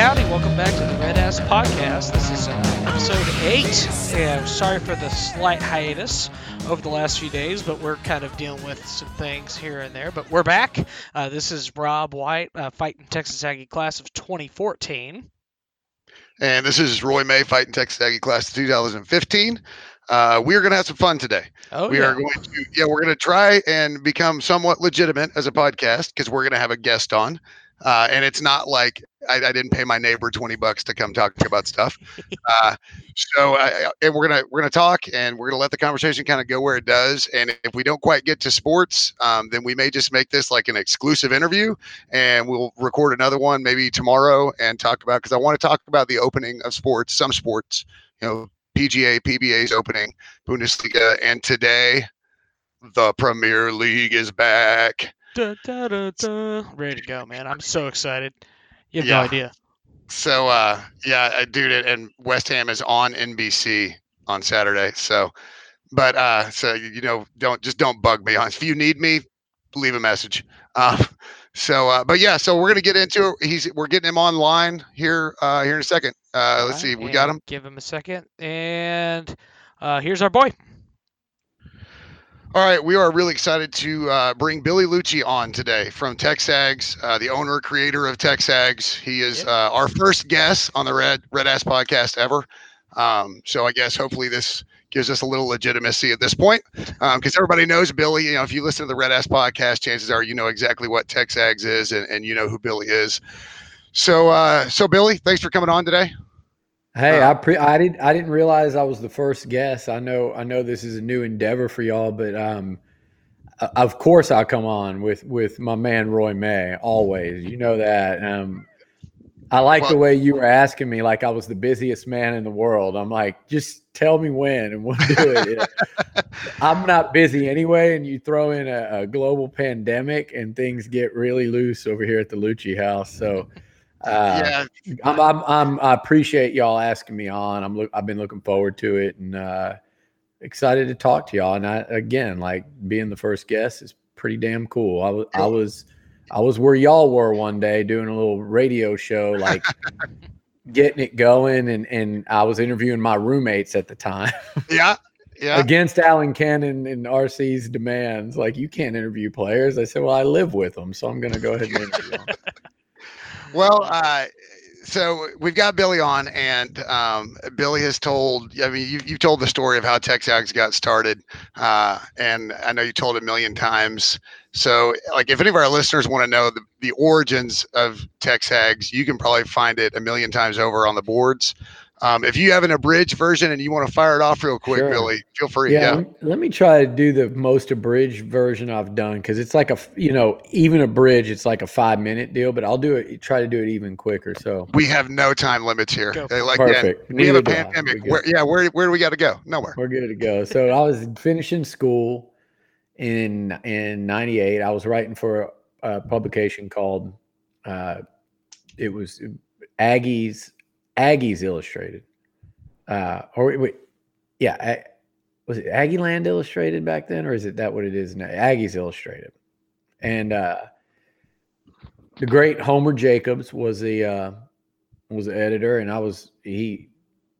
Howdy. Welcome back to the Red Ass Podcast. This is uh, episode 8. And sorry for the slight hiatus over the last few days, but we're kind of dealing with some things here and there. But we're back. Uh, this is Rob White, uh, fighting Texas Aggie class of 2014. And this is Roy May fighting Texas Aggie class of 2015. Uh, we are going to have some fun today. Oh, we yeah. are going to, yeah, we're going to try and become somewhat legitimate as a podcast because we're going to have a guest on. Uh, and it's not like I, I didn't pay my neighbor 20 bucks to come talk about stuff. Uh, so I, and we're going to, we're going to talk and we're going to let the conversation kind of go where it does. And if we don't quite get to sports, um, then we may just make this like an exclusive interview and we'll record another one maybe tomorrow and talk about, cause I want to talk about the opening of sports, some sports, you know, PGA, PBA's opening, Bundesliga, and today the Premier League is back. Da, da, da, da. Ready to go, man. I'm so excited. You have Yeah. no idea. So, uh, yeah, uh, dude, and- and West Ham is on NBC on Saturday. So, but uh, so you know, don't just don't bug me on. If you need me, leave a message. Um, so, uh, but yeah, so we're gonna get into it. He's we're getting him online here uh, here in a second. Uh, let's see, we got him. Give him a second. And uh, here's our boy. All right, we are really excited to uh, bring Billy Liucci on today from TexAgs, uh, the owner creator of TexAgs. He is uh, our first guest on the Red Red Ass podcast ever. Um, so I guess hopefully this gives us a little legitimacy at this point, because everybody knows Billy. You know, if you listen to the Red Ass podcast, chances are you know exactly what TexAgs is, and, and you know who Billy is. So, uh, so Billy, thanks for coming on today. Hey, Uh, I pre- I didn't I didn't realize I was the first guest. I know I know this is a new endeavor for y'all, but um, of course I'll come on with with my man Roy May always. You know that. Um, I like the way you were asking me like I was the busiest man in the world. I'm like, just tell me when and we'll do it. I'm not busy anyway, and you throw in a, a global pandemic and things get really loose over here at the Liucci house. So. Uh, yeah, I'm, I'm, I'm, I appreciate y'all asking me on. I'm look, I've been looking forward to it and uh, excited to talk to y'all. And I, again, like being the first guest is pretty damn cool. I was, I was, I was where y'all were one day doing a little radio show, like getting it going, and and I was interviewing my roommates at the time yeah, yeah. against Alan Cannon and RC's demands. Like, you can't interview players. I said, well, I live with them, so I'm going to go ahead and interview them. Well, uh, so we've got Billy on, and um, Billy has told. I mean, you you told the story of how TexAgs got started, uh, and I know you told it a million times. So, like, if any of our listeners want to know the, the origins of TexAgs, you can probably find it a million times over on the boards. Um, if you have an abridged version and you want to fire it off real quick, Sure. Billy, feel free. Yeah, Yeah. Let, let me try to do the most abridged version I've done because it's like a, you know even a bridge it's like a five minute deal, but I'll do it. Try to do it even quicker. So We have no time limits here. Go for Like, Perfect. yeah, we have a Neither pandemic. Where, yeah, where where do we got to go? Nowhere. we're good to go. So I was finishing school in in '98. I was writing for a, a publication called uh, it was Aggies Aggies Illustrated, uh, or wait, yeah, was it Aggie Land Illustrated back then, or is it that what it is now? Aggies Illustrated, and uh, the great Homer Jacobs was the uh, was the editor, and I was he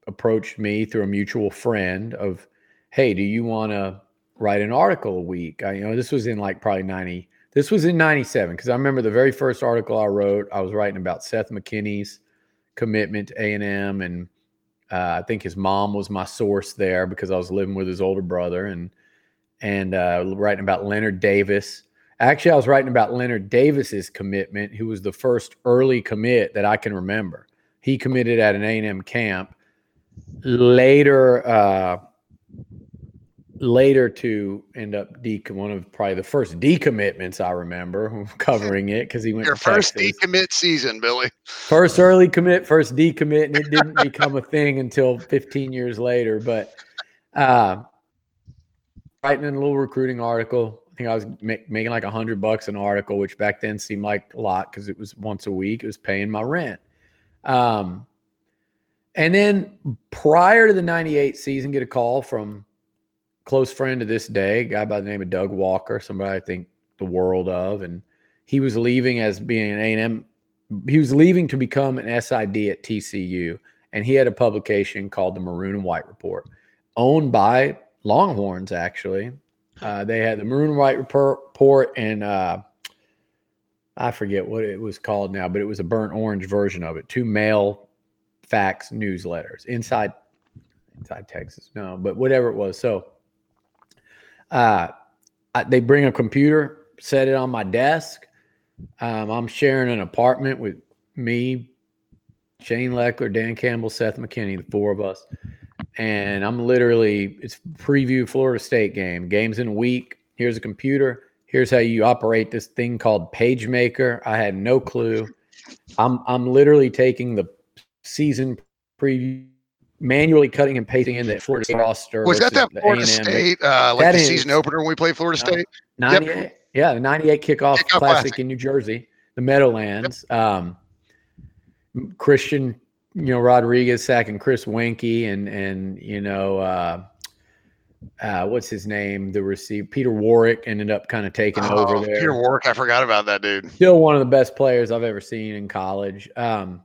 approached me through a mutual friend of, hey, do you want to write an article a week? I, you know, this was in like probably ninety. This was in '97 because I remember the very first article I wrote. I was writing about Seth McKinney's commitment to A and M, and uh, I think his mom was my source there because I was living with his older brother, and and uh, writing about Leonard Davis. Actually, I was writing about Leonard Davis's commitment, who was the first early commit that I can remember. He committed at an A&M camp. Later, uh, later to end up de- one of probably the first decommitments I remember covering it because he went Your first Texas. decommit season, Billy. First early commit, first decommit, and it didn't become a thing until 15 years later. But uh, writing a little recruiting article, I think I was ma- making like a hundred bucks an article, which back then seemed like a lot because it was once a week. It was paying my rent. Um, and then prior to the 98 season, get a call from close friend to this day, a guy by the name of Doug Walker, somebody I think the world of, and he was leaving as being an A&M he was leaving to become an SID at TCU, and he had a publication called the Maroon and White Report, owned by Longhorns. Actually, uh, they had the Maroon and White Report, and uh, I forget what it was called now, but it was a burnt orange version of it. Two mail fax newsletters inside inside Texas. No, but whatever it was. So, uh, I, they bring a computer, set it on my desk um, I'm sharing an apartment with me, Shane Lechler, Dan Campbell, Seth McKinney, the four of us. And I'm literally, it's preview Florida State game. Games in a week. Here's a computer. Here's how you operate this thing called PageMaker. I had no clue. I'm I'm literally taking the season preview, manually cutting and pasting in that Florida State roster. Was that that Florida A&M. State, uh, like that the is, season opener when we played Florida State? 98, yep. Yeah, the 98 kickoff, kickoff classic, classic, in New Jersey, the Meadowlands. Yep. Um, Christian, you know, Rodriguez sacking Chris Weinke and and you know uh, uh, what's his name? The receiver Peter Warrick ended up kind of taking oh, over there. Peter Warrick, I forgot about that dude. Still one of the best players I've ever seen in college. Um,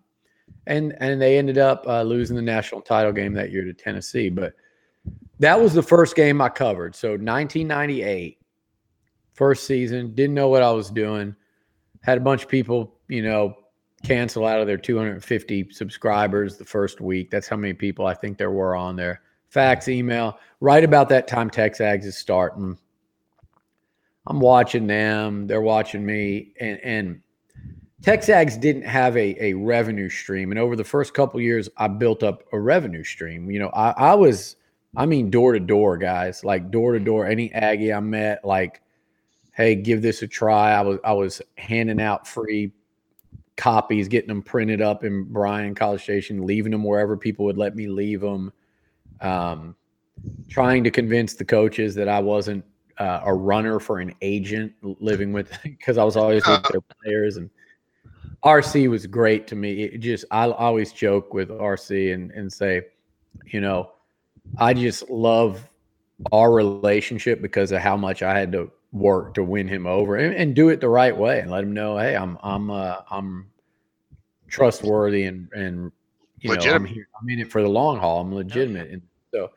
and and they ended up uh, losing the national title game that year to Tennessee. But that was the first game I covered. So 1998 first season, didn't know what I was doing. Had a bunch of people, you know, cancel out of their 250 subscribers the first week. That's how many people I think there were on there. Fax, email. Right about that time, Texags is starting. I'm watching them. They're watching me, and and Texags didn't have a a revenue stream. And over the first couple years, I built up a revenue stream. You know, I, I was, I mean, door to door, guys, like door to door. Any Aggie I met, like hey, give this a try. I was I was handing out free copies, getting them printed up in Bryan College Station, leaving them wherever people would let me leave them. Um, trying to convince the coaches that I wasn't uh, a runner for an agent living with because I was always with their players and RC was great to me. It just I always joke with RC and and say, you know, I just love our relationship because of how much I had to work to win him over and, and do it the right way and let him know, hey, I'm I'm uh, I'm trustworthy and and you know I'm here I'm in it for the long haul. I'm legitimate, and so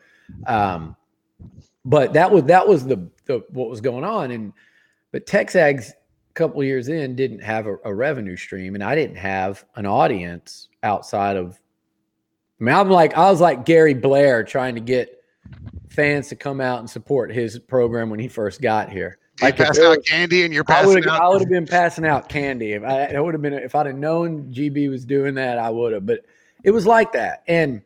um, but that was that was the the what was going on, and but Texags couple years in didn't have a, a revenue stream, and I didn't have an audience outside of. I mean, I'm like I was like Gary Blair trying to get fans to come out and support his program when he first got here. I passed out candy and you're passing I out. I would have been passing out candy if I, I would have been if I'd have known GB was doing that. I would have, but it was like that. And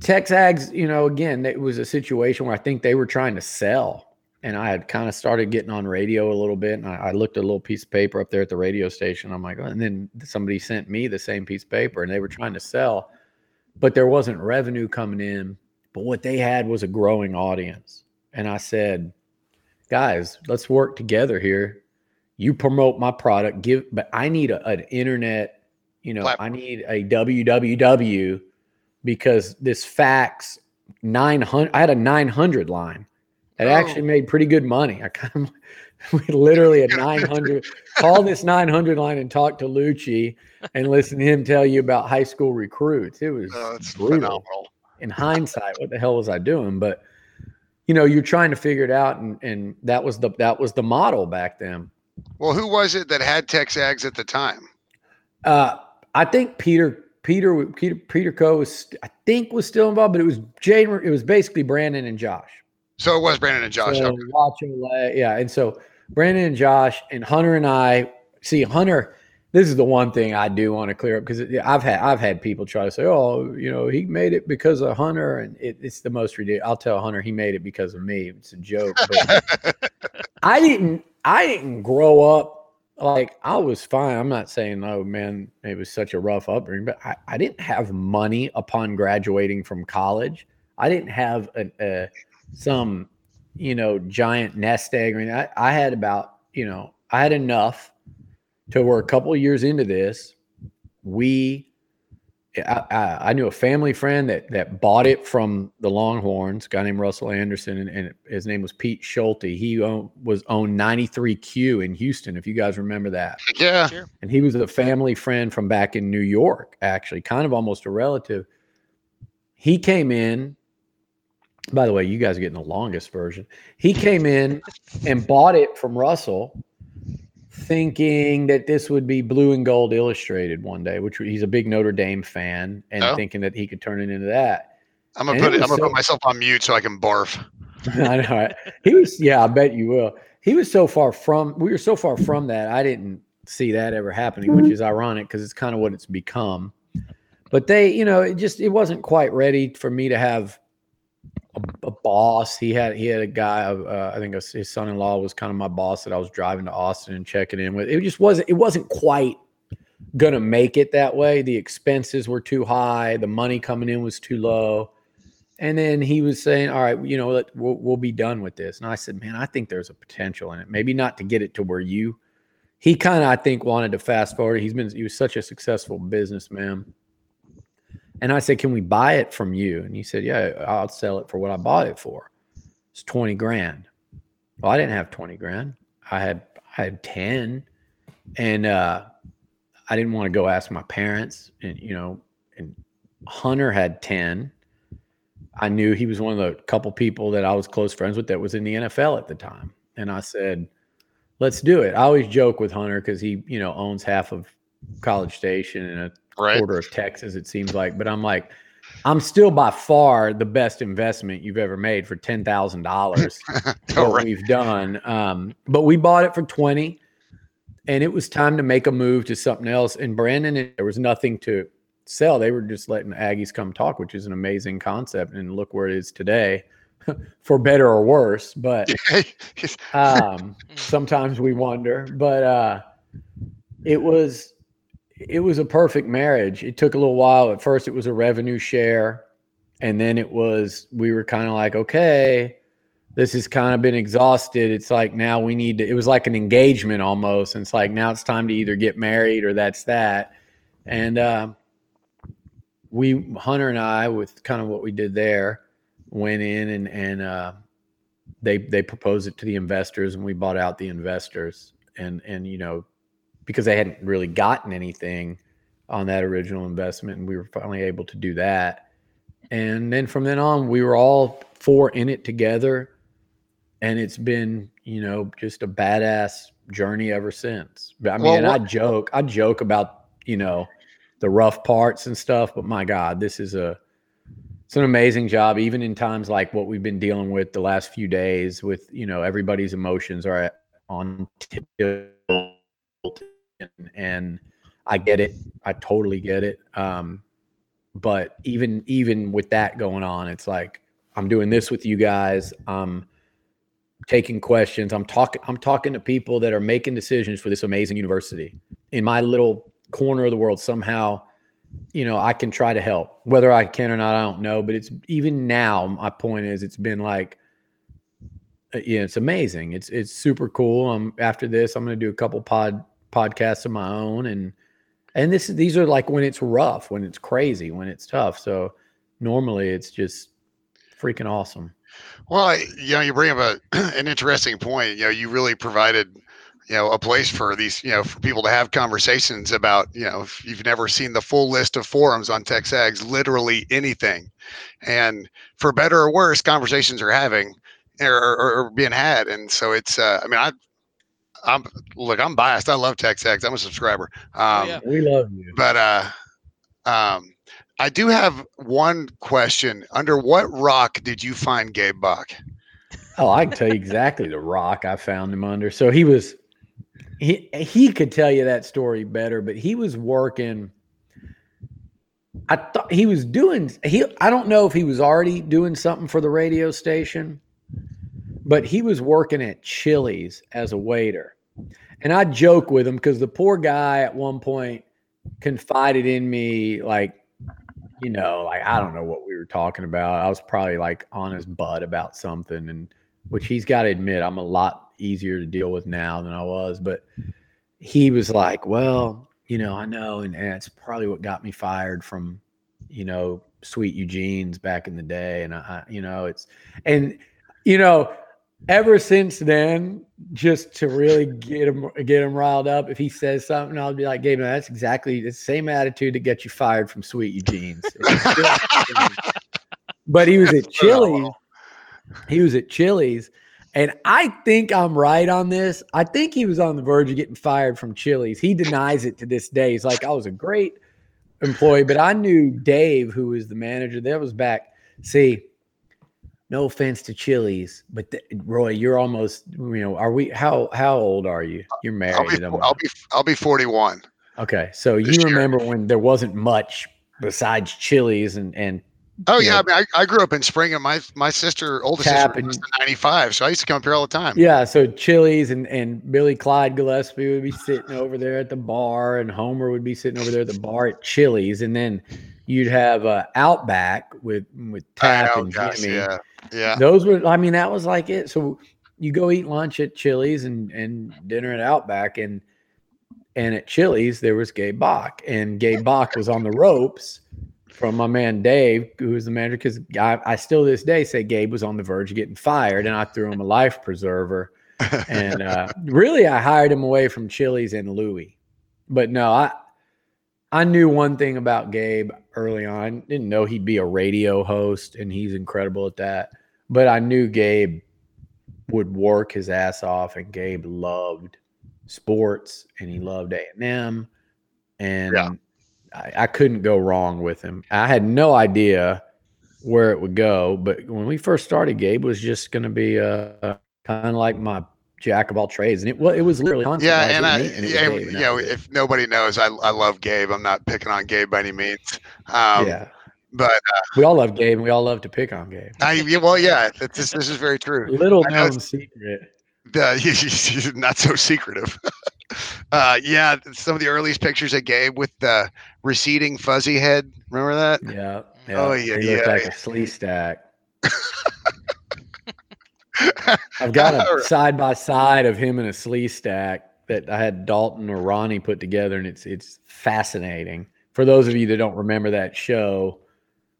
Texags, you know, again, it was a situation where I think they were trying to sell, and I had kind of started getting on radio a little bit, and I, I, looked at a little piece of paper up there at the radio station. I'm like, oh, and then somebody sent me the same piece of paper, and they were trying to sell, but there wasn't revenue coming in. But what they had was a growing audience, and I said guys, let's work together here. You promote my product, give, but I need a, an internet, you know, I need a www because this fax 900, I had a 900 line that oh. actually made pretty good money. I kind of, we literally a 900 call this 900 line and talk to Liucci and listen to him tell you about high school recruits. It was oh, brutal. Phenomenal. In hindsight, what the hell was I doing? But you know you're trying to figure it out and and that was the that was the model back then well who was it that had texags at the time uh i think peter peter peter peter co was i think was still involved but it was jane it was basically brandon and josh so it was brandon and josh so okay. yeah and so brandon and josh and hunter and i see hunter this is the one thing I do want to clear up because I've had I've had people try to say, oh, you know, he made it because of Hunter, and it, it's the most ridiculous. I'll tell Hunter he made it because of me. It's a joke. I didn't I didn't grow up like I was fine. I'm not saying oh man, it was such a rough upbringing, but I, I didn't have money upon graduating from college. I didn't have a, a some you know giant nest egg. I mean, I, I had about you know I had enough to where a couple of years into this, we I, I, I knew a family friend that that bought it from the Longhorns, a guy named Russell Anderson, and, and his name was Pete Schulte. He owned, was owned 93Q in Houston, if you guys remember that. Yeah. And he was a family friend from back in New York, actually, kind of almost a relative. He came in. By the way, you guys are getting the longest version. He came in and bought it from Russell thinking that this would be blue and gold illustrated one day, which he's a big Notre Dame fan, and Oh. thinking that he could turn it into that. I'm gonna And put it it, I'm gonna so- put myself on mute so I can barf. I know. right? He was, yeah, I bet you will. He was so far from, we were so far from that. I didn't see that ever happening, which is ironic because it's kind of what it's become. But they, you know, it just, it wasn't quite ready for me to have a, boss. He had, he had a guy, uh, I think his son in law was kind of my boss that I was driving to Austin and checking in with. It just wasn't, it wasn't quite going to make it that way. The expenses were too high, the money coming in was too low. And then he was saying, "All right, you know, let, we'll, we'll be done with this." And I said, "Man, I think there's a potential in it. Maybe not to get it to where you." He kind of, I think, wanted to fast forward. He's been, he was such a successful businessman. And I said, "Can we buy it from you?" And he said, "Yeah, I'll sell it for what I bought it for. It's twenty grand." Well, I didn't have twenty grand. I had, I had ten, and uh, I didn't want to go ask my parents. And you know, and Hunter had ten. I knew he was one of the couple people that I was close friends with that was in the NFL at the time. And I said, let's do it. I always joke with Hunter because he, you know, owns half of College Station and a Right. quarter of Texas, it seems like. But I'm like, I'm still by far the best investment you've ever made for ten thousand dollars. What right. we've done. Um, but we bought it for 20 and it was time to make a move to something else. And Brandon, and there was nothing to sell. They were just letting Aggies come talk, which is an amazing concept. And look where it is today, for better or worse. But um, sometimes we wonder. But uh, it was it was a perfect marriage. It took a little while. At first, it was a revenue share, and then it was we were kind of like, okay, this has kind of been exhausted. It's like now we need to. It was like an engagement almost. And it's like now it's time to either get married or that's that. And uh, we Hunter and I, with kind of what we did there, went in and and uh, they they proposed it to the investors, and we bought out the investors. And and you know because I hadn't really gotten anything on that original investment, and we were finally able to do that. And then from then on, we were all four in it together, and it's been you know just a badass journey ever since. But I mean, Well, I joke, I joke about you know the rough parts and stuff, but my God, this is a it's an amazing job, even in times like what we've been dealing with the last few days. With you know everybody's emotions are on tilt and, I get it. I totally get it. Um, but even even with that going on, it's like I'm doing this with you guys. I'm taking questions. I'm talking. I'm talking to people that are making decisions for this amazing university in my little corner of the world. Somehow, you know, I can try to help. Whether I can or not, I don't know. But it's even now. My point is, it's been like uh, yeah, it's amazing. It's it's super cool. Um, after this, I'm going to do a couple pod podcasts of my own, and and this is these are like when it's rough, when it's crazy, when it's tough. So normally, it's just freaking awesome. Well, you know, you bring up a, an interesting point. You know, you really provided, you know, a place for these, you know, for people to have conversations about, you know, if you've never seen the full list of forums on TexAgs, literally anything. And for better or worse, conversations are having or, or, or being had. And so it's, uh, I mean, I, I'm, look, I'm biased. I love TexAgs. I'm a subscriber. Um, yeah. We love you. but uh um I do have one question. Under what rock did you find Gabe Bock? Oh, I can tell you exactly the rock I found him under. So he was he he could tell you that story better, but he was working. I thought he was doing he I don't know if he was already doing something for the radio station, but he was working at Chili's as a waiter. And I joke with him because the poor guy at one point confided in me like you know, like I don't know what we were talking about. I was probably like on his butt about something, and which he's got to admit, I'm a lot easier to deal with now than I was. But he was like, "Well, you know, I know, and, and it's probably what got me fired from you know, Sweet Eugene's back in the day, and I, you know, it's and you know, ever since then, just to really get him get him riled up, if he says something, I'll be like, Gabe, no, that's exactly the same attitude that gets you fired from Sweet Eugene's. but he was at Chili's. He was at Chili's. And I think I'm right on this. I think he was on the verge of getting fired from Chili's. He denies it to this day. He's like, I was a great employee, but I knew Dave, who was the manager, that was back. See, no offense to Chili's, but th- Roy, you're almost, you know, are we, how, how old are you? You're married. I'll be, I'll be, I'll be 41. Okay. So you remember when there wasn't much besides Chili's and, and Oh yeah, know, I mean, I, I, grew up in Spring, and my my sister, oldest sister, was ninety five, so I used to come up here all the time. Yeah, so Chili's and and Billy Clyde Gillispie would be sitting over there at the bar, and Homer would be sitting over there at the bar at Chili's, and then you'd have uh, Outback with with Tap and gosh, Jimmy. Yeah, yeah. Those were, I mean, that was like it. So you go eat lunch at Chili's and and dinner at Outback, and and at Chili's there was Gabe Bock, and Gabe Bock was on the ropes from my man Dave, who was the manager, because I, I, still this day say Gabe was on the verge of getting fired, and I threw him a life preserver. and uh, really, I hired him away from Chili's and Louis. But no, I I knew one thing about Gabe early on. Didn't know he'd be a radio host, and he's incredible at that. But I knew Gabe would work his ass off, and Gabe loved sports, and he loved A and M, and yeah. I, I couldn't go wrong with him. I had no idea where it would go, but when we first started, Gabe was just going to be uh, kind of like my jack of all trades, and it well, it was literally yeah. And I, and yeah, you know, if nobody knows, I I love Gabe. I'm not picking on Gabe by any means. Um, yeah. But uh, we all love Gabe, and we all love to pick on Gabe. I, well, yeah, this this is very true. Little known secret. Uh, he's not so secretive. uh, yeah, some of the earliest pictures of Gabe with the receding fuzzy head. Remember that? Yeah. yeah. Oh yeah, he yeah. like a Sleestak. I've got a side by side of him and a Sleestak that I had Dalton or Ronnie put together, and it's it's fascinating. For those of you that don't remember that show,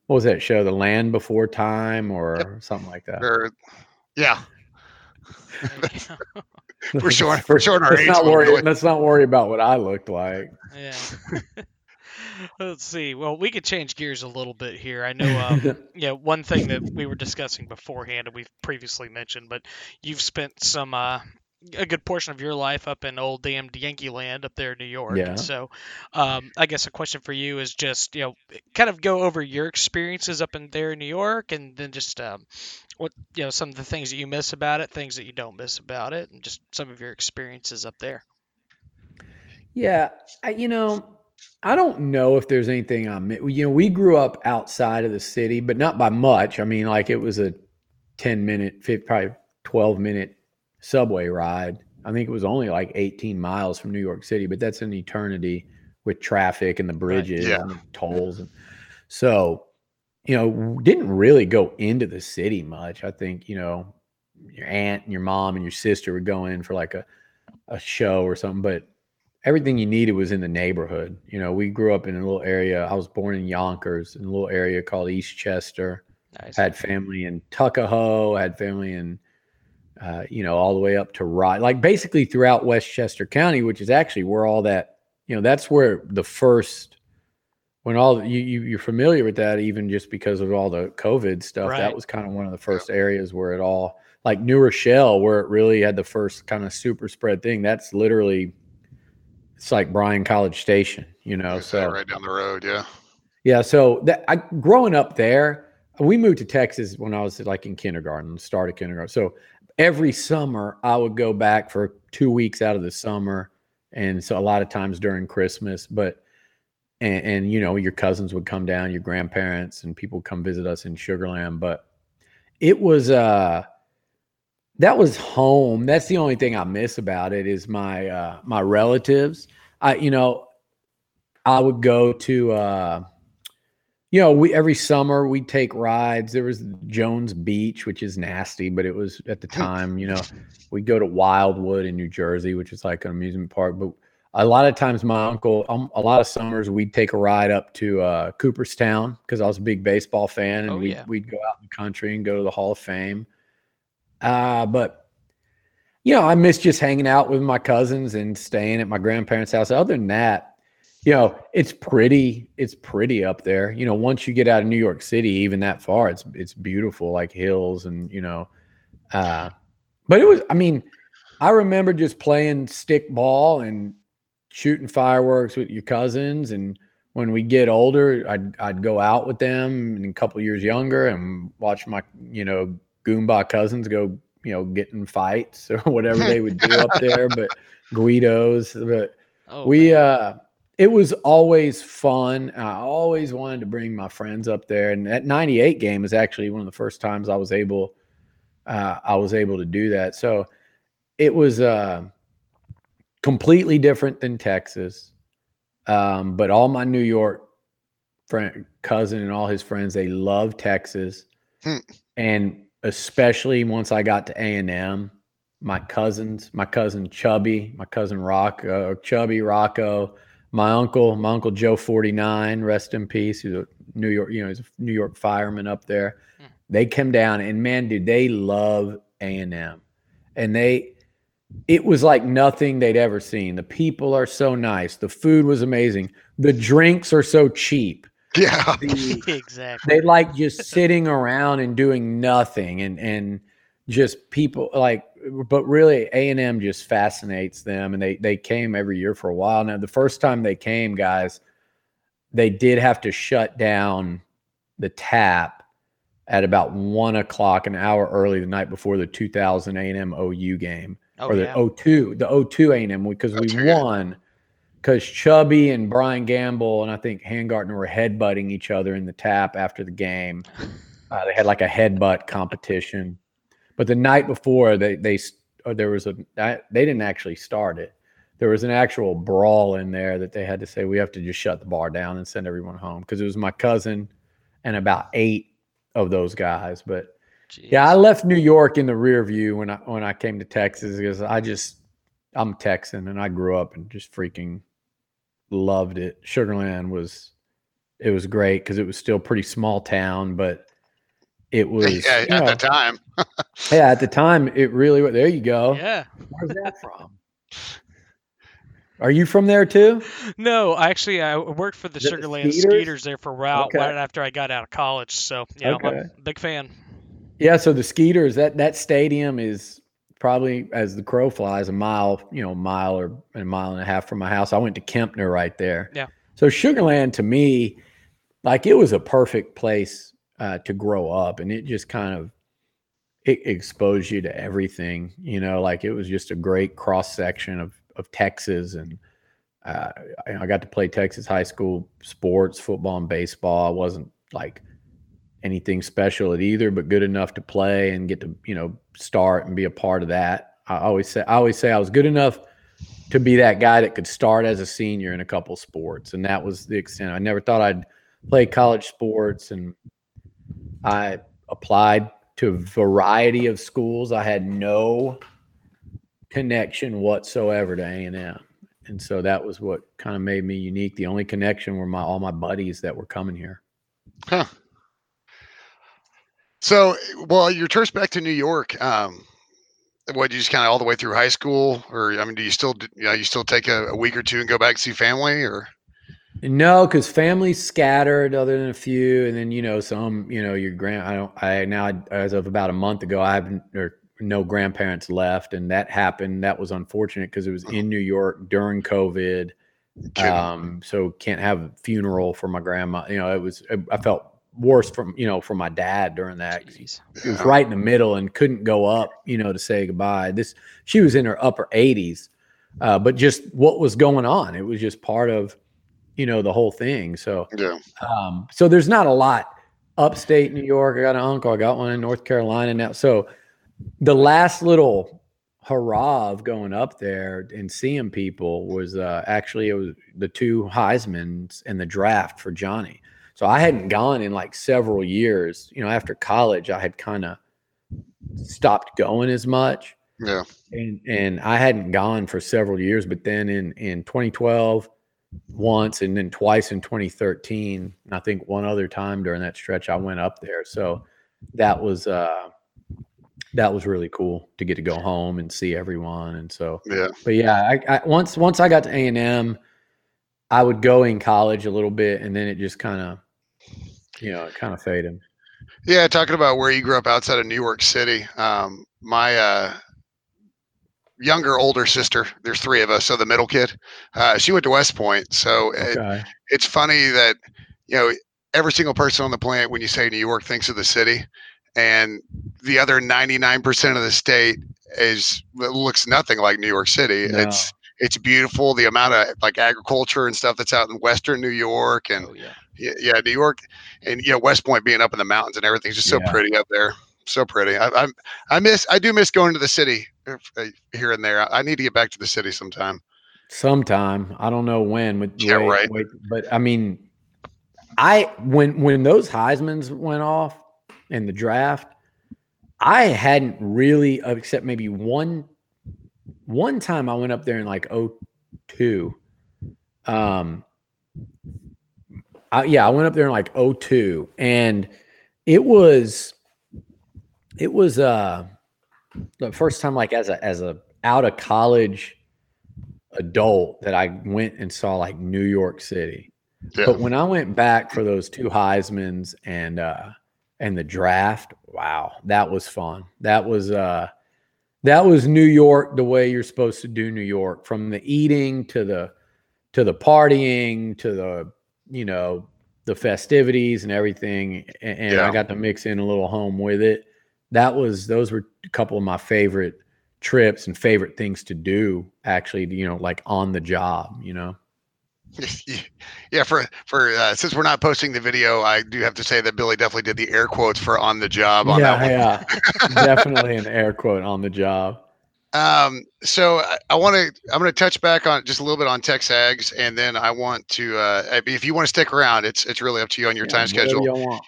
what was that show? The Land Before Time or yep. something like that. Or, yeah. we're showing we're showing our let's age. Not worry, let's not worry about what I looked like. Yeah. Let's see. Well, we could change gears a little bit here. I know, um, yeah, one thing that we were discussing beforehand and we've previously mentioned, but you've spent some uh, a good portion of your life up in old damned Yankee land up there in New York. Yeah. So, um, I guess a question for you is just you know, kind of go over your experiences up in there in New York, and then just um, what you know some of the things that you miss about it, things that you don't miss about it, and just some of your experiences up there. Yeah, I, you know, I don't know if there's anything I'm. You know, we grew up outside of the city, but not by much. I mean, like it was a ten minute, 50, probably twelve minute subway ride. I think it was only like 18 miles from New York City, but that's an eternity with traffic and the bridges right. yeah. and the tolls. And so you know, didn't really go into the city much. I think, you know, your aunt and your mom and your sister would go in for like a, a show or something, but everything you needed was in the neighborhood. You know, we grew up in a little area. I was born in Yonkers, in a little area called Eastchester. Nice. Had family in Tuckahoe, had family in, uh, you know, all the way up to Rye, like basically throughout Westchester County, which is actually where all that, you know, that's where the first when all you, you are familiar with that even just because of all the covid stuff right. that was kind of one of the first areas where it all like new rochelle where it really had the first kind of super spread thing that's literally it's like bryan college station you know so right down the road yeah. Yeah so that i growing up there we moved to texas when i was like in kindergarten started kindergarten. So every summer i would go back for two weeks out of the summer and so a lot of times during christmas but and, and, you know your cousins would come down your grandparents and people come visit us in sugarland but it was uh that was home that's the only thing i miss about it is my uh my relatives i you know i would go to uh you know we every summer we'd take rides there was jones beach which is nasty but it was at the time you know we'd go to wildwood in new jersey which is like an amusement park but a lot of times my uncle, um, a lot of summers we'd take a ride up to uh, Cooperstown because I was a big baseball fan, and Oh, we'd, yeah. we'd go out in the country and go to the Hall of Fame. Uh, but you know, I miss just hanging out with my cousins and staying at my grandparents' house. Other than that, you know, it's pretty. It's pretty up there. You know, once you get out of New York City, even that far, it's it's beautiful, like hills and you know. Uh, but it was. I mean, I remember just playing stick ball and shooting fireworks with your cousins, and when we get older, I'd I'd go out with them, and a couple years younger, and watch my you know Goomba cousins go you know get in fights or whatever they would do up there, but Guidos, but Oh, we man. uh it was always fun i always wanted to bring my friends up there and that 98 game is actually one of the first times i was able uh i was able to do that so it was uh completely different than texas um but all my new york friend cousin and all his friends they love texas Hmm. and especially once i got to a&m my cousins, my cousin Chubby, my cousin Rocco, Chubby Rocco, my uncle, my uncle Joe 49, rest in peace. He's a New York, you know, he's a New York fireman up there. Hmm. They come down and man, dude, they love A&M. And they it was like nothing they'd ever seen. The people are so nice. The food was amazing. The drinks are so cheap. Yeah. The, exactly. they like just sitting around and doing nothing and and just people like but really a&m just fascinates them and they they came every year for a while now the first time they came guys they did have to shut down the tap at about one o'clock an hour early the night before the 2000 a&m ou game Oh, or the yeah. 02 the 02 a&m because we That's good. won because chubby and brian gamble and i think hangartner were headbutting each other in the tap after the game. Uh, they had like a headbutt competition. But the night before they they or there was a they didn't actually start it. There was an actual brawl in there that they had to say we have to just shut the bar down and send everyone home. Because it was my cousin and about eight of those guys. But yeah, I left New York in the rear view when I when I came to Texas because I just I'm Texan and I grew up and just freaking loved it. Sugarland was it was great because it was still pretty small town, but it was yeah, at know, that time. yeah at the time it really was. There you go. Yeah. Where's that from? Are you from there too? No, actually, I worked for the Is it the Sugarland Skeeters? Skeeters there for a while, Okay. right after I got out of college. So, yeah, I'm a big fan. Yeah, so the Skeeters that that stadium is probably as the crow flies a mile, you know, mile or a mile and a half from my house. I went to Kempner right there. Yeah. So Sugarland to me, like it was a perfect place uh, to grow up, and it just kind of it exposed you to everything. You know, like it was just a great cross section of of Texas, and uh, I, I got to play Texas high school sports, football and baseball. I wasn't like anything special at either, but good enough to play and get to you know start and be a part of that. I always say I always say I was good enough to be that guy that could start as a senior in a couple sports, and that was the extent. I never thought I'd play college sports, and I applied to a variety of schools. I had no connection whatsoever to A and M. And so that was what kind of made me unique. The only connection were my all my buddies that were coming here. Huh. So, well, your trips back to New York, um, what you just kind of all the way through high school, or I mean, do you still, you know, you still take a, a week or two and go back and see family, or No, because family's scattered, other than a few, and then you know some. You know your grand. I don't. I now as of about a month ago, I have or no grandparents left, and that happened. That was unfortunate because it was in New York during COVID. Um, so can't have a funeral for my grandma. You know, it was. I felt worse from you know from my dad during that. Jeez. It was Yeah. right in the middle and couldn't go up, you know, to say goodbye. This she was in her upper 80s, uh, but just what was going on, it was just part of, you know, the whole thing. So, Yeah. um, so there's not a lot upstate New York. I got an uncle. I got one in North Carolina now. So, the last little hurrah of going up there and seeing people was uh, actually it was the two Heisman's and the draft for Johnny. So I hadn't gone in like several years. You know, after college, I had kind of stopped going as much. Yeah. And and I hadn't gone for several years, but then in in 2012 once and then twice in 2013, and I think one other time during that stretch I went up there. So that was uh that was really cool to get to go home and see everyone and so Yeah. but yeah, I, I once once I got to A and M, I would go in college a little bit, and then it just kind of, you know, it kind of faded. Yeah, talking about where you grew up outside of New York City. Um, my uh, younger, older sister, there's three of us, so the middle kid, uh, she went to West Point. So it, it's funny that you know every single person on the planet, when you say New York, thinks of the city, and the other 99% of the state is looks nothing like New York City. No. It's it's beautiful. The amount of like agriculture and stuff that's out in Western New York and Oh yeah. Yeah, yeah, New York, and you know West Point being up in the mountains and everything's just so Yeah. pretty up there. So pretty. I, I'm I miss I do miss going to the city uh, here and there. I, I need to get back to the city sometime. Sometime I don't know when. With Yeah, wait, right. wait, but I mean, I when when those Heisman's went off in the draft, I hadn't really, uh, except maybe one one time I went up there in like 02. Um, I, yeah, I went up there in like 02 and it was it was uh the first time like as a as a out of college adult that I went and saw like New York City. Yeah, But when I went back for those two Heisman's and uh and the draft, wow, that was fun. That was uh that was New York the way you're supposed to do New York from the eating to the to the partying to the you know the festivities and everything and, and Yeah. I got to mix in a little home with it. That was those were a couple of my favorite trips and favorite things to do actually you know like on the job you know yeah. For for uh, since we're not posting the video, I do have to say that Billy definitely did the air quotes for on the job on that one. yeah, yeah. Definitely an air quote on the job. Um, so I, I want to, I'm going to touch back on just a little bit on Texags, and then I want to, uh, if you want to stick around, it's it's really up to you on your Yeah, time schedule. y'all want.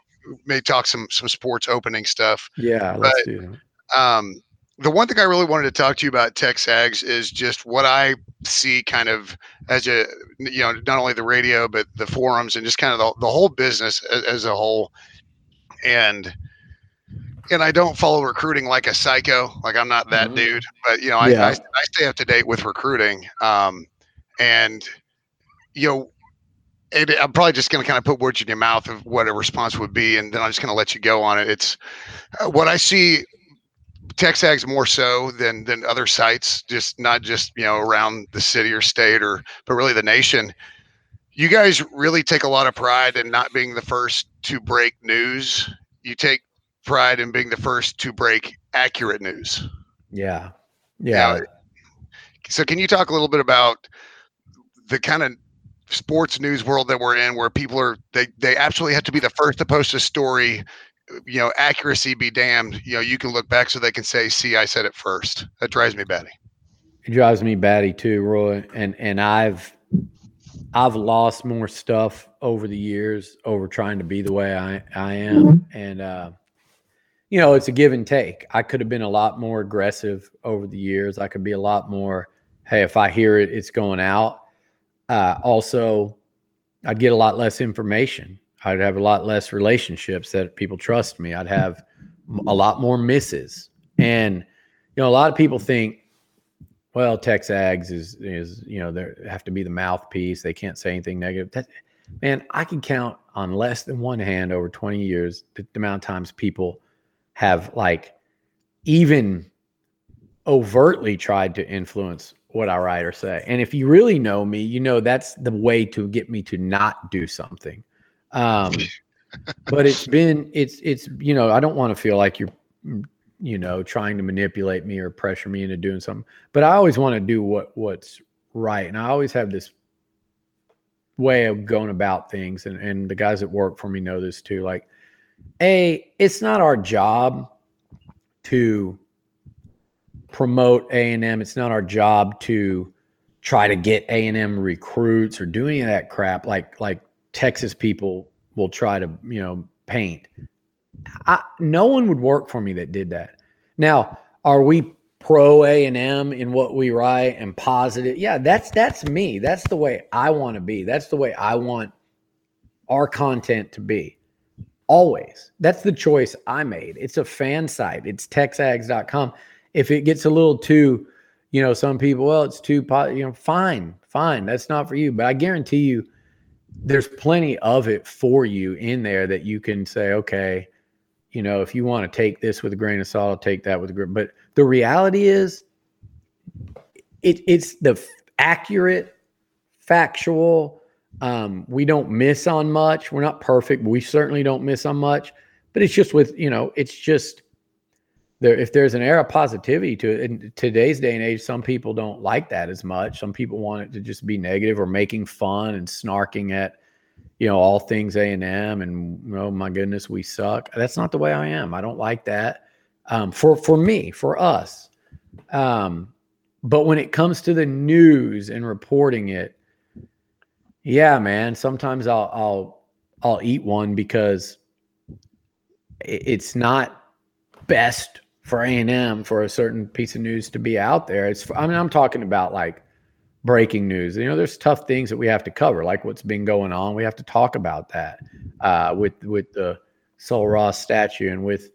May talk some some sports opening stuff. Yeah, let's do that. Um, the one thing I really wanted to talk to you about Texags is just what I see kind of as a, you know, not only the radio but the forums and just kind of the, the whole business as, as a whole, and. And I don't follow recruiting like a psycho. Like I'm not that Mhm. dude, but you know, I, Yeah. I, I stay up to date with recruiting. Um, and you know, it, I'm probably just going to kind of put words in your mouth of what a response would be, and then I'm just going to let you go on it. It's uh, what I see. TexAgs more so than than other sites, just not just you know around the city or state or but really the nation. You guys really take a lot of pride in not being the first to break news. You take pride in being the first to break accurate news. Yeah, yeah. So can you talk a little bit about the kind of sports news world that we're in where people are they they absolutely have to be the first to post a story you know accuracy be damned you know you can look back so they can say see i said it first that drives me batty It drives me batty too, Roy. And and I've I've lost more stuff over the years over trying to be the way I I am, and uh, you know it's a give and take. I could have been a lot more aggressive over the years. I could be a lot more. Hey, if I hear it, it's going out. Uh, also, I'd get a lot less information. I'd have a lot less relationships that people trust me. I'd have a lot more misses. And you know, a lot of people think, well, Texags is is you know they have to be the mouthpiece. They can't say anything negative. That, man, I can count on less than one hand over 20 years the, the amount of times people have like even overtly tried to influence what I write or say. And if you really know me, you know that's the way to get me to not do something. Um, but it's been it's it's you know I don't want to feel like you're you know trying to manipulate me or pressure me into doing something. But I always want to do what what's right, and I always have this way of going about things. And and the guys that work for me know this too. Like, a it's not our job to promote A and M. It's not our job to try to get A and M recruits or do any of that crap. Like like Texas people will try to you know paint. I, no one would work for me that did that. Now, are we pro A and M in what we write and positive. Yeah, that's that's me. That's the way I want to be. That's the way I want our content to be. Always. That's the choice I made. It's a fan site. It's texags.com. If it gets a little too, you know, some people, well, it's too, you know, fine, fine. That's not for you. But I guarantee you, there's plenty of it for you in there that you can say, okay, you know, if you want to take this with a grain of salt, I'll take that with a grain. But the reality is, it, it's the accurate, factual. Um, we don't miss on much. We're not perfect, but we certainly don't miss on much. But it's just with you know, it's just there. If there's an air of positivity to it in today's day and age, some people don't like that as much. Some people want it to just be negative or making fun and snarking at you know all things A and M and oh my goodness we suck. That's not the way I am. I don't like that. Um, for for me, for us. Um, but when it comes to the news and reporting it, yeah, man. Sometimes I'll I'll I'll eat one because it's not best for A and M for a certain piece of news to be out there. It's I mean I'm talking about like breaking news. You know, there's tough things that we have to cover, like what's been going on. We have to talk about that uh, with with the Sul Ross statue and with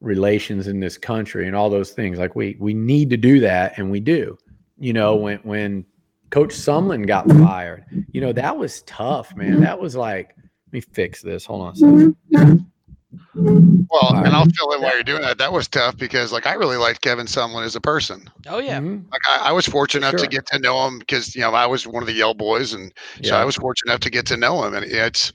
relations in this country and all those things. Like we we need to do that, and we do. You know, when when Coach Sumlin got mm-hmm. fired, you know that was tough, man. Mm-hmm. That was like, let me fix this. Hold on a second. Mm-hmm. Well, and I'll fill in while you're doing that. That was tough because, like, I really liked Kevin Sumlin as a person. Oh yeah, mm-hmm. like I, I, was fortunate enough sure. to get to know him because you know I was one of the Yale boys, and yeah. so I was fortunate enough to get to know him. And it's,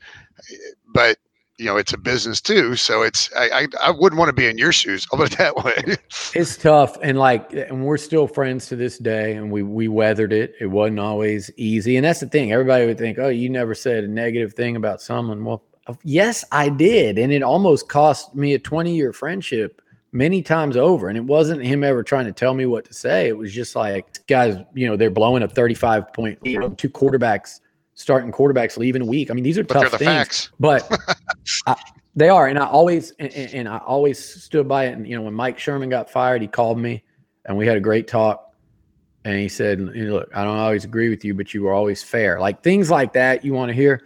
but you know, it's a business too, so it's I I, I wouldn't want to be in your shoes. I'll put it that way. it's tough, and like, and we're still friends to this day, and we we weathered it. It wasn't always easy, and that's the thing. Everybody would think, oh, you never said a negative thing about someone. Well Yes, I did. And it almost cost me a 20 year friendship many times over. And it wasn't him ever trying to tell me what to say. It was just like, guys, you know, they're blowing up 35 point, two quarterbacks, starting quarterbacks leaving a week. I mean, these are but tough things. Facts. But I, they are. And I always, and, and I always stood by it. And, you know, when Mike Sherman got fired, he called me and we had a great talk. And he said, Look, I don't always agree with you, but you were always fair. Like things like that you want to hear.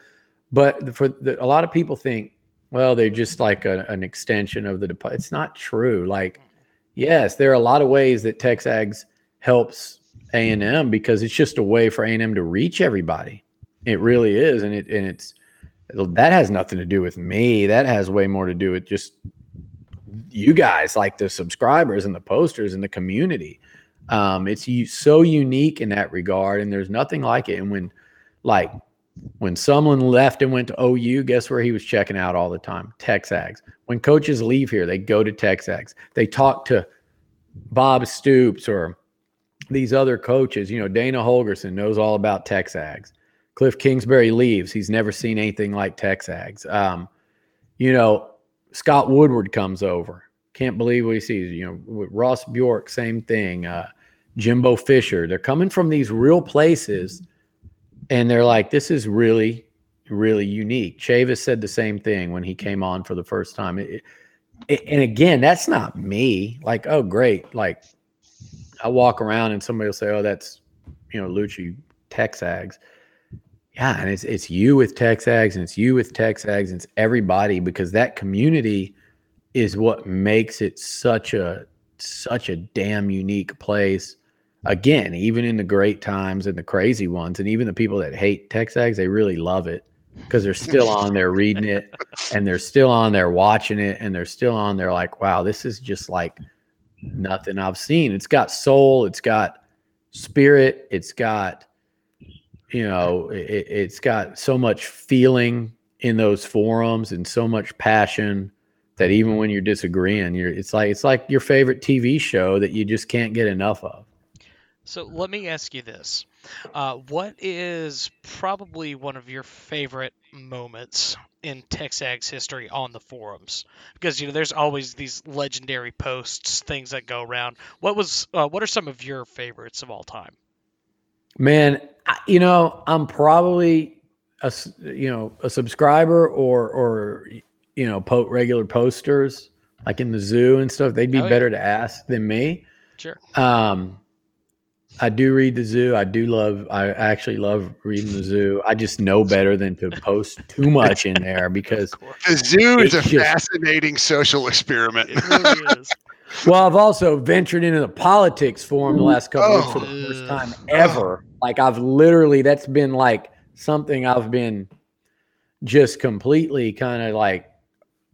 But for the, a lot of people think, well, they're just like a, an extension of the department. It's not true. Like, yes, there are a lot of ways that TexAgs helps A and M because it's just a way for A and M to reach everybody. It really is, and it and it's that has nothing to do with me. That has way more to do with just you guys, like the subscribers and the posters and the community. Um, it's so unique in that regard, and there's nothing like it. And when like when someone left and went to OU, guess where he was checking out all the time? Texags. When coaches leave here, they go to Texags. They talk to Bob Stoops or these other coaches. You know, Dana Holgorsen knows all about Texags. Cliff Kingsbury leaves. He's never seen anything like Texags. Um, you know, Scott Woodward comes over. Can't believe what he sees. You know, Ross Bjork, same thing. Uh, Jimbo Fisher. They're coming from these real places – and they're like, this is really, really unique. Chavis said the same thing when he came on for the first time. It, it, and again, that's not me. Like, oh, great. Like, I walk around and somebody will say, oh, that's, you know, Liucci Texags. Yeah, and it's it's you with Texags and it's you with Texags and it's everybody because that community is what makes it such a such a damn unique place again, even in the great times and the crazy ones, and even the people that hate Texags, they really love it because they're still on there reading it and they're still on there watching it and they're still on there like, wow, this is just like nothing I've seen. It's got soul, it's got spirit, it's got, you know, it, it's got so much feeling in those forums and so much passion that even when you're disagreeing, you're it's like it's like your favorite TV show that you just can't get enough of. So let me ask you this. Uh, what is probably one of your favorite moments in Texag's history on the forums? Because you know there's always these legendary posts, things that go around. What was uh, what are some of your favorites of all time? Man, you know I'm probably a you know a subscriber or or you know po- regular posters like in the zoo and stuff. They'd be oh, better yeah. to ask than me. Sure. Um, I do read the zoo. I do love. I actually love reading the zoo. I just know better than to post too much in there because The zoo is a just- fascinating social experiment. It really is. Well, I've also ventured into the politics forum the last couple of weeks for the Oh. first mm. time ever. Like I've literally that's been like something I've been just completely kind of like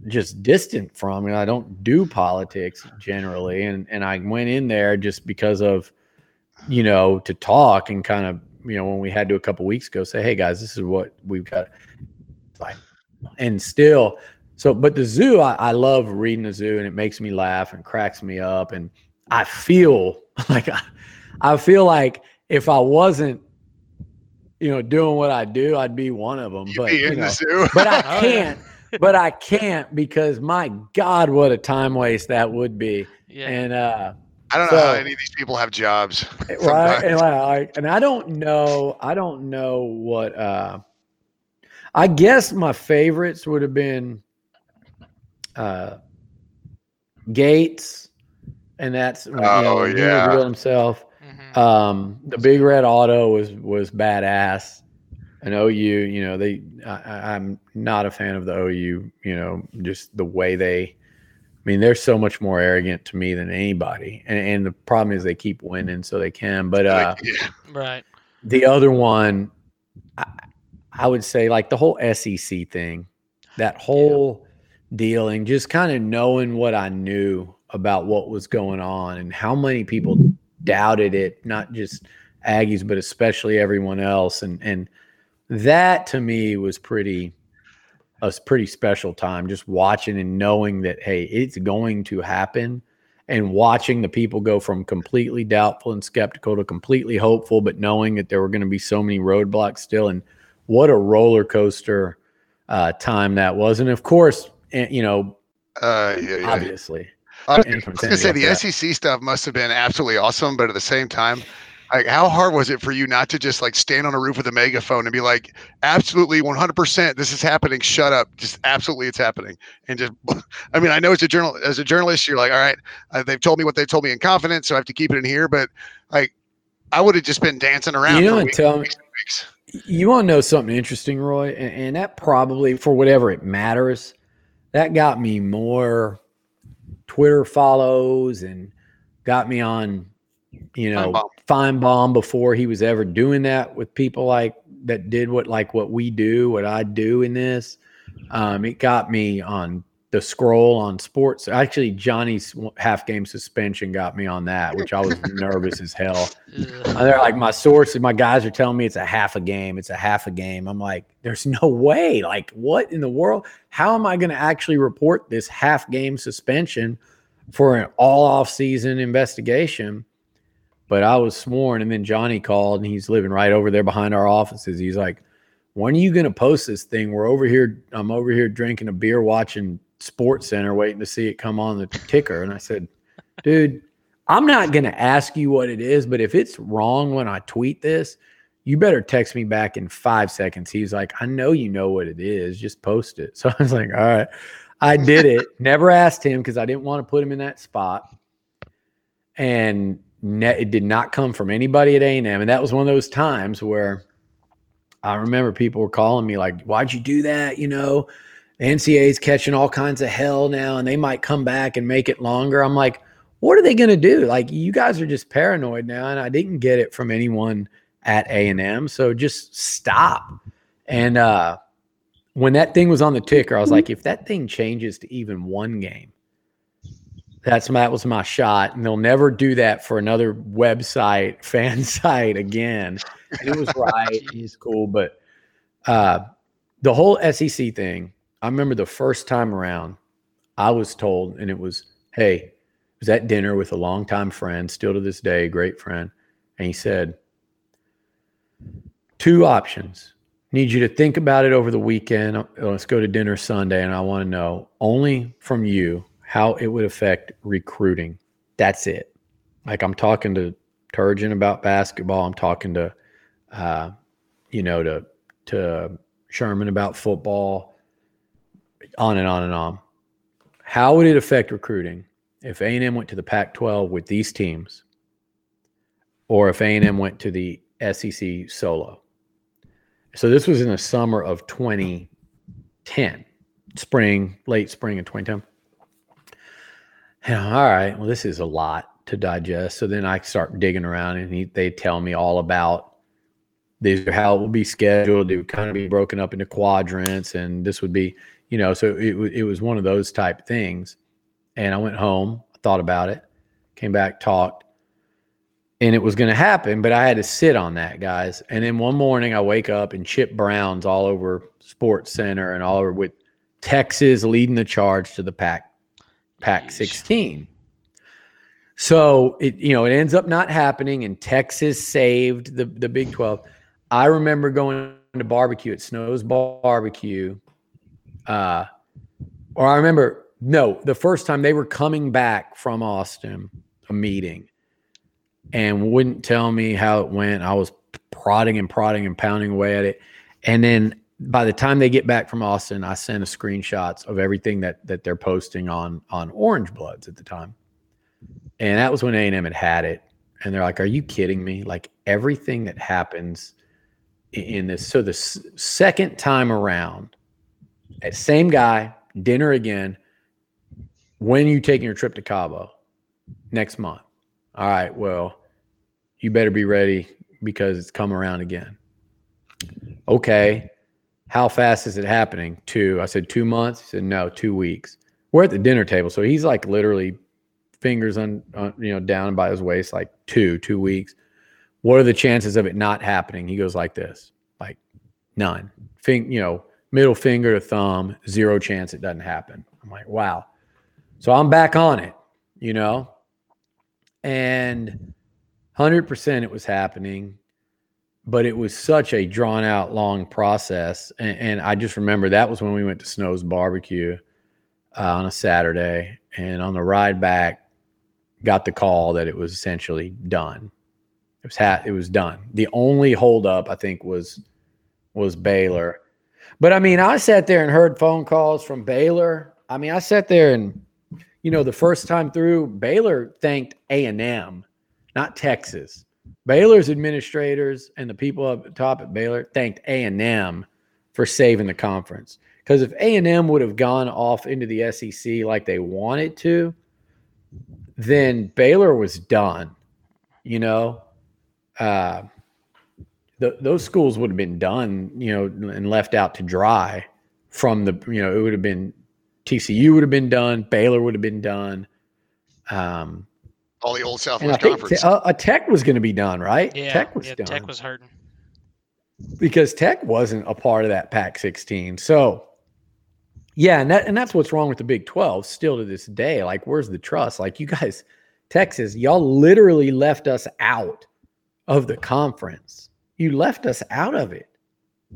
just distant from. And I don't do politics generally. And and I went in there just because of, you know, to talk and kind of, you know, when we had to a couple weeks ago say, hey guys, this is what we've got. Like, and still so, but the zoo, I, I love reading the zoo, and it makes me laugh and cracks me up, and I feel like I, I feel like if I wasn't, you know, doing what I do, I'd be one of them. You But be you know, the zoo. but I Oh, can't. But I can't because my God, what a time waste that would be. Yeah. And uh, I don't know how any of these people have jobs. right and like, and i don't know i don't know what uh i guess my favorites would have been uh gates and that's you know, Oh, he yeah. revealed himself Mhm. um the big red auto was was badass and OU, you know, they I, I- I'm not a fan of the OU, you know, just the way they I mean, they're so much more arrogant to me than anybody. And, and the problem is they keep winning so they can. But uh yeah. right. the other one I, I would say like the whole SEC thing, that whole dealing, just kind of knowing what I knew about what was going on and how many people doubted it, not just Aggies, but especially everyone else. And and that to me was pretty a pretty special time just watching and knowing that hey, it's going to happen and watching the people go from completely doubtful and skeptical to completely hopeful, but knowing that there were going to be so many roadblocks still. And what a roller coaster uh, time that was. And of course, you know, Uh, yeah, yeah. obviously, I was, I was gonna say the SEC stuff must have been absolutely awesome, but at the same time, like how hard was it for you not to just like stand on a roof with a megaphone and be like, absolutely 100%, this is happening. Shut up. Just absolutely, it's happening. And just, I mean, I know as a journal, as a journalist, you're like, all right, uh, they've told me what they told me in confidence, so I have to keep it in here. But like, I would have just been dancing around You know, for weeks, tell me- weeks, and weeks. You want to know something interesting, Roy? And, and that probably, for whatever it matters, that got me more Twitter follows and got me on, you know, Finebaum. Finebaum before he was ever doing that with people like that did what like what we do, what I do in this. Um, it got me on the scroll on sports. Actually, Johnny's half game suspension got me on that, which I was nervous as hell. And they're like my sources, my guys are telling me it's a half a game. It's a half a game. I'm like, there's no way. Like, what in the world? How am I going to actually report this half game suspension for an all off season investigation? But I was sworn, and then Johnny called, and he's living right over there behind our offices. He's like, "When are you going to post this thing? We're over here. I'm over here drinking a beer, watching Sports Center, waiting to see it come on the ticker." And I said, "Dude." I'm not going to ask you what it is, but if it's wrong when I tweet this, you better text me back in five seconds. He's like, I know you know what it is. Just post it. So I was like, all right. I did it. Never asked him because I didn't want to put him in that spot. And ne- it did not come from anybody at A&M. And that was one of those times where I remember people were calling me like, why'd you do that? You know, the NCAA is catching all kinds of hell now and they might come back and make it longer. I'm like, what are they going to do? Like you guys are just paranoid now, and I didn't get it from anyone at A and M. So just stop. And uh, when that thing was on the ticker, I was like, if that thing changes to even one game, that's my, that was my shot, and they'll never do that for another website, fan site again. And it was right. He's cool, but uh, the whole SEC thing. I remember the first time around, I was told, and it was, hey was at dinner with a longtime friend, still to this day, great friend, and he said, Two options. Need you to think about it over the weekend. Uh, Let's go to dinner Sunday, and I want to know only from you how it would affect recruiting. That's it. Like I'm talking to Turgeon about basketball. I'm talking to, uh, you know, to to Sherman about football. On and on and on. How would it affect recruiting? if A&M went to the Pac-12 with these teams, or if A&M went to the SEC solo. So this was in the summer of 2010, spring, late spring of 2010. And all right, well, this is a lot to digest. So then I start digging around, and he, they tell me all about these are how it will be scheduled. It would kind of be broken up into quadrants, and this would be, you know, so it, it was one of those type things. And I went home, thought about it, came back, talked, and it was going to happen, but I had to sit on that, guys. And then one morning I wake up and Chip Brown's all over Sports Center and all over with Texas leading the charge to the Pac Pac 16. So it you know it ends up not happening, and Texas saved the the Big 12. I remember going to barbecue at Snow's Barbecue, uh, or I remember no, the first time they were coming back from Austin, a meeting, and wouldn't tell me how it went. I was prodding and prodding and pounding away at it, and then by the time they get back from Austin, I sent a screenshots of everything that that they're posting on on Orange Bloods at the time, and that was when A and M had had it, and they're like, "Are you kidding me? Like everything that happens in this." So the s- second time around, same guy, dinner again. When you taking your trip to Cabo? Next month. All right. Well, you better be ready because it's come around again. Okay how fast is it happening? Two. I said, two months. He said, no, two weeks. We're at the dinner table. So he's like literally fingers on, on, you know, down by his waist, like two, two weeks. What are the chances of it not happening? He goes like this, like none. Think, you know, middle finger to thumb, zero chance it doesn't happen. I'm like, wow. So I'm back on it, you know, and 100% it was happening but it was such a drawn out long process. And, and, i just remember that was when we went to snow's barbecue uh, on a saturday. And on the ride back got the call that it was essentially done. It was ha- it was done. The only holdup i think was was baylor but i mean i sat there and heard phone calls from baylor i mean i sat there and you know the first time through baylor thanked a&m not texas Baylor's administrators and the people up top at Baylor thanked A&M for saving the conference. Because if A&M would have gone off into the SEC like they wanted to, then Baylor was done. You know, uh, the, those schools would have been done, you know, and left out to dry from the, you know, it would have been TCU would have been done, Baylor would have been done. Um, all the old Southwest Conference. Te- uh, a Tech was going to be done, right? Yeah, Tech was yeah, done. Tech was hurting because Tech wasn't a part of that Pac-16. So, yeah, and that and that's what's wrong with the Big 12 still to this day. Like, where's the trust? Like, you guys, Texas, y'all literally left us out of the conference. You left us out of it.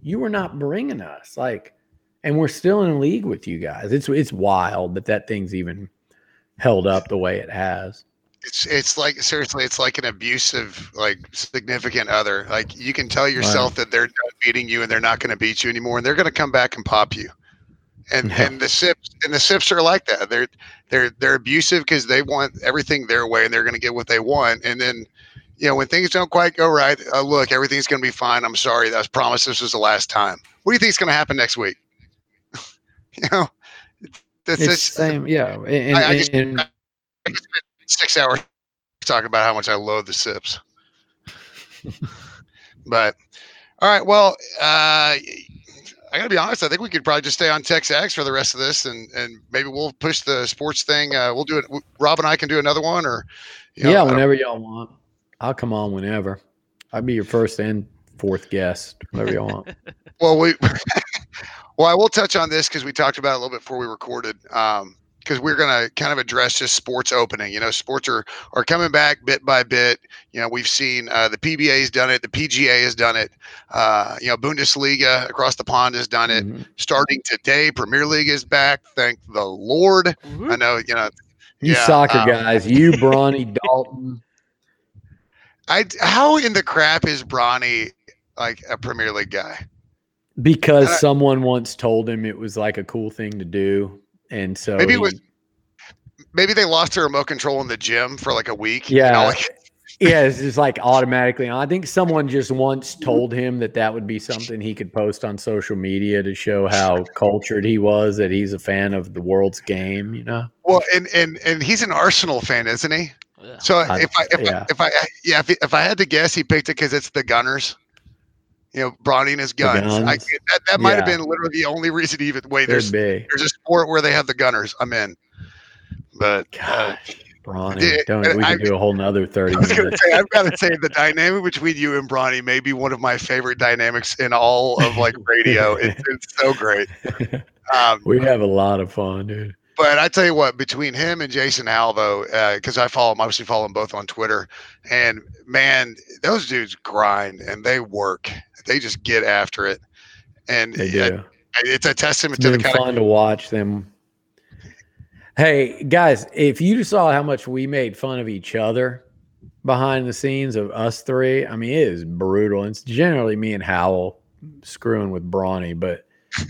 You were not bringing us like, and we're still in a league with you guys. It's it's wild that that thing's even held up the way it has it's it's like seriously it's like an abusive like significant other like you can tell yourself right. that they're not beating you and they're not going to beat you anymore and they're going to come back and pop you and yeah. and the sips and the sips are like that they're they're they're abusive because they want everything their way and they're going to get what they want and then you know when things don't quite go right uh, look everything's going to be fine i'm sorry i was promised this was the last time what do you think is going to happen next week you know that's it's same yeah and, I, I just, and, I just six hours talking about how much I loathe the sips. but all right, well, uh, I gotta be honest. I think we could probably just stay on TexAgs for the rest of this, and and maybe we'll push the sports thing. Uh, we'll do it. Rob and I can do another one, or you know, yeah, whenever y'all want. I'll come on whenever. I'd be your first and fourth guest, whatever you want. well, we. well, I will touch on this because we talked about it a little bit before we recorded. Um, because we're going to kind of address just sports opening. You know, sports are are coming back bit by bit. You know, we've seen uh, the PBA has done it, the PGA has done it. Uh, you know, Bundesliga across the pond has done it. Mm-hmm. Starting today, Premier League is back. Thank the Lord. Mm-hmm. I know, you know, you yeah, soccer um, guys, you Bronny Dalton. I how in the crap is Bronny like a Premier League guy? Because I, someone once told him it was like a cool thing to do and so maybe he, it was maybe they lost their remote control in the gym for like a week. Yeah. You know, like, Yeah, it's just like automatically. I think someone just once told him that that would be something he could post on social media to show how cultured he was, that he's a fan of the world's game. You know, well, and and and he's an Arsenal fan, isn't he? So I- if I if, yeah. I if I yeah if, if I had to guess, he picked it because it's the Gunners. You know, Bronny and his guns. I, that that might have Yeah. been literally the only reason to even wait. There's there's a sport where they have the Gunners. I'm in. But uh, Gosh, Bronny, don't we I- do a whole nother thirty I was gonna minutes. say I've got to say the dynamic between you and Bronny may be one of my favorite dynamics in all of like radio. It's, it's so great. Um, we have a lot of fun, dude. But I tell you what, between him and Jason Alvo, uh, because I follow him, obviously follow them both on Twitter, and man, those dudes grind and they work. They just get after it, and They it- do. it's a testament It's to the been kind fun to watch them. Hey guys, if you saw how much we made fun of each other behind the scenes of us three, I mean, it is brutal. It's generally me and Howell screwing with Brawny, but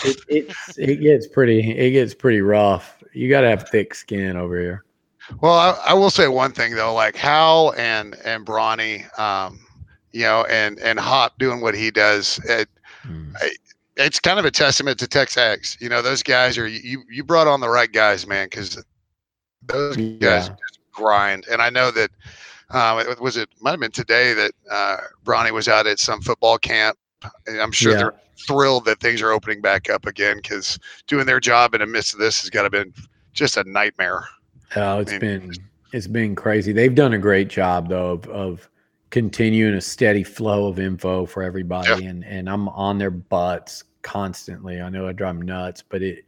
it, it's it gets pretty it gets pretty rough. You got to have thick skin over here. Well, I, I will say one thing though, like Hal and and Bronny, um, you know, and and Hop doing what he does. It, Mm. it's kind of a testament to Texas. You know, those guys are you you brought on the right guys, man, because those guys Yeah. grind. And I know that um, it, was it might have been today that uh, Bronny was out at some football camp. I'm sure Yeah. they're thrilled that things are opening back up again because doing their job in the midst of this has got to been just a nightmare. Oh, it's mean, been it's been crazy. They've done a great job though of, of continuing a steady flow of info for everybody, and and I'm on their butts constantly. I know I drive them nuts, but it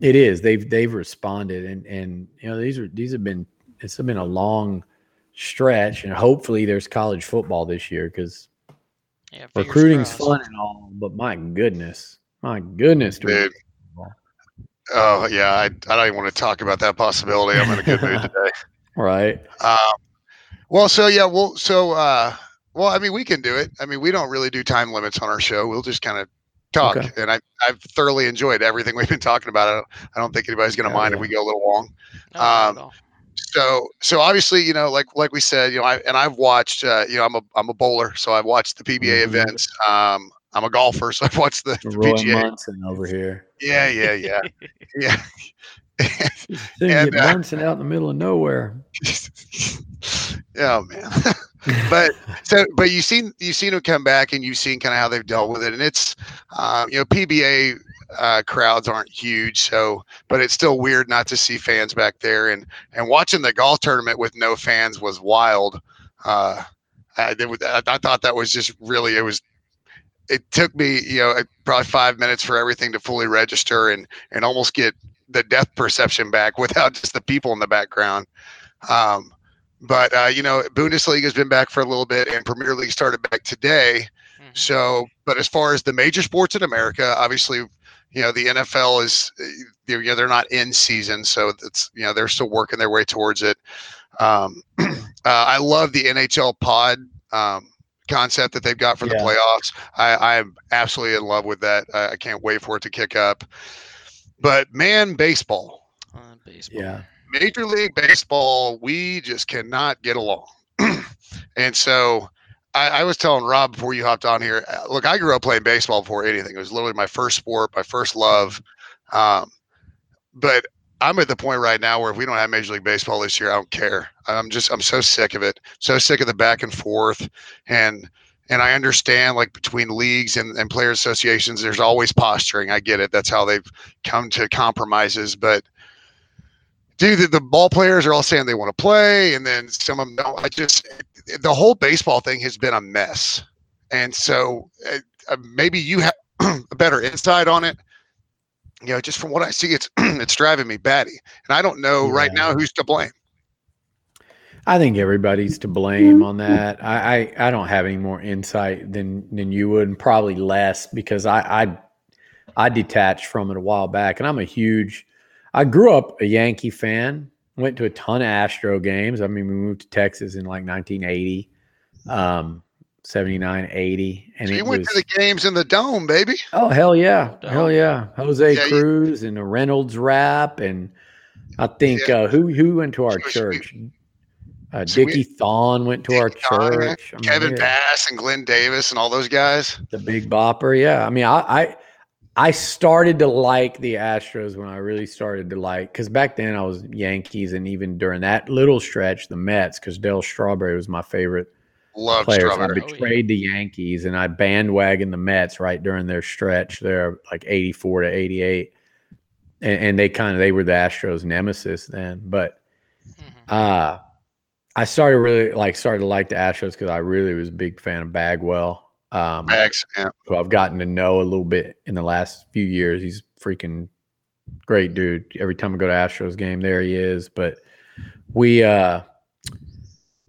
it is they've they've responded, and and you know these are these have been it's been a long stretch, and hopefully there's college football this year because Yeah, recruiting's crossed. fun and all, but my goodness, my goodness, Dude. Oh yeah, I, I don't even want to talk about that possibility. I'm in a good mood today. right? Um, well, so yeah, well, so uh, well, I mean, we can do it. I mean, we don't really do time limits on our show. We'll just kind of talk, Okay. and I I've thoroughly enjoyed everything we've been talking about. I don't, I don't think anybody's going to Hell mind if we go a little long. No, not at um, all. So so obviously, you know, like like we said, you know, I and I've watched. Uh, you know, I'm a I'm a bowler, so I've watched the PBA Mhm. events. Um, I'm a golfer, so I've watched the, the Roy PGA. Munson over here. Yeah, yeah, yeah, yeah. Didn't And, get uh, Munson out in the middle of nowhere. oh man. but so but you've seen you've seen them come back and you've seen kind of how they've dealt with it and it's um, you know pba uh, crowds aren't huge so but it's still weird not to see fans back there and and watching the golf tournament with no fans was wild uh I, was- I, I thought that was just really it was it took me you know probably five minutes for everything to fully register and and almost get the depth perception back without just the people in the background um but uh, you know, Bundesliga has been back for a little bit, and Premier League started back today. Mhm. So, but as far as the major sports in America, obviously, you know, the NFL is, uh, you know, they're not in season, so it's you know they're still working their way towards it. Um, uh, I love the NHL pod um, concept that they've got for the Yeah. playoffs. I, I'm absolutely in love with that. I, I can't wait for it to kick up. But man, baseball. Uh, baseball. Yeah. Major League Baseball, we just cannot get along. and so I, I was telling Rob before you hopped on here, uh, look, I grew up playing baseball before anything. It was literally my first sport, my first love. Um, but I'm at the point right now where if we don't have Major League Baseball this year, I don't care. I'm just, I'm so sick of it. So sick of the back and forth. And, and I understand like between leagues and, and player associations, there's always posturing. I get it. That's how they've come to compromises. But dude, the, the ball players are all saying they want to play, and then some of them don't. I just the whole baseball thing has been a mess, and so uh, uh, maybe you have a better insight on it. You know, just from what I see, it's it's driving me batty, and I don't know right now who's to blame. I think everybody's to blame on that. I, I, I don't have any more insight than than you would, and probably less because I, I I detached from it a while back, and I'm a huge. I grew up a Yankee fan. Went to a ton of Astro games. I mean, we moved to Texas in like 1980, um, 79, 80, and So it you went was to the games in the dome, baby. oh hell yeah, No hell yeah, Jose Yeah, you- Cruz and the Reynolds rap and I think Yeah. uh, who who went to our She was- church? Uh, So we- Dickie Thon went to our Dickie Thon, yeah. church. I mean, Kevin yeah, Bass and Glenn Davis and all those guys. the Big Bopper. Yeah, I mean, I, I I started to like the Astros when I really started to like because back then I was Yankees, and even during that little stretch, the Mets because Darryl Strawberry was my favorite Love player. So I Strawberry. Oh, yeah. betrayed the Yankees and I bandwagoned the Mets right during their stretch there, like 84 to 88. And, and they kind of they were the Astros nemesis then. But Mhm. uh I started really like started to like the Astros because I really was a big fan of Bagwell. Um who I've gotten to know a little bit in the last few years. He's freaking great dude. Every time I go to Astros game, there he is. But we uh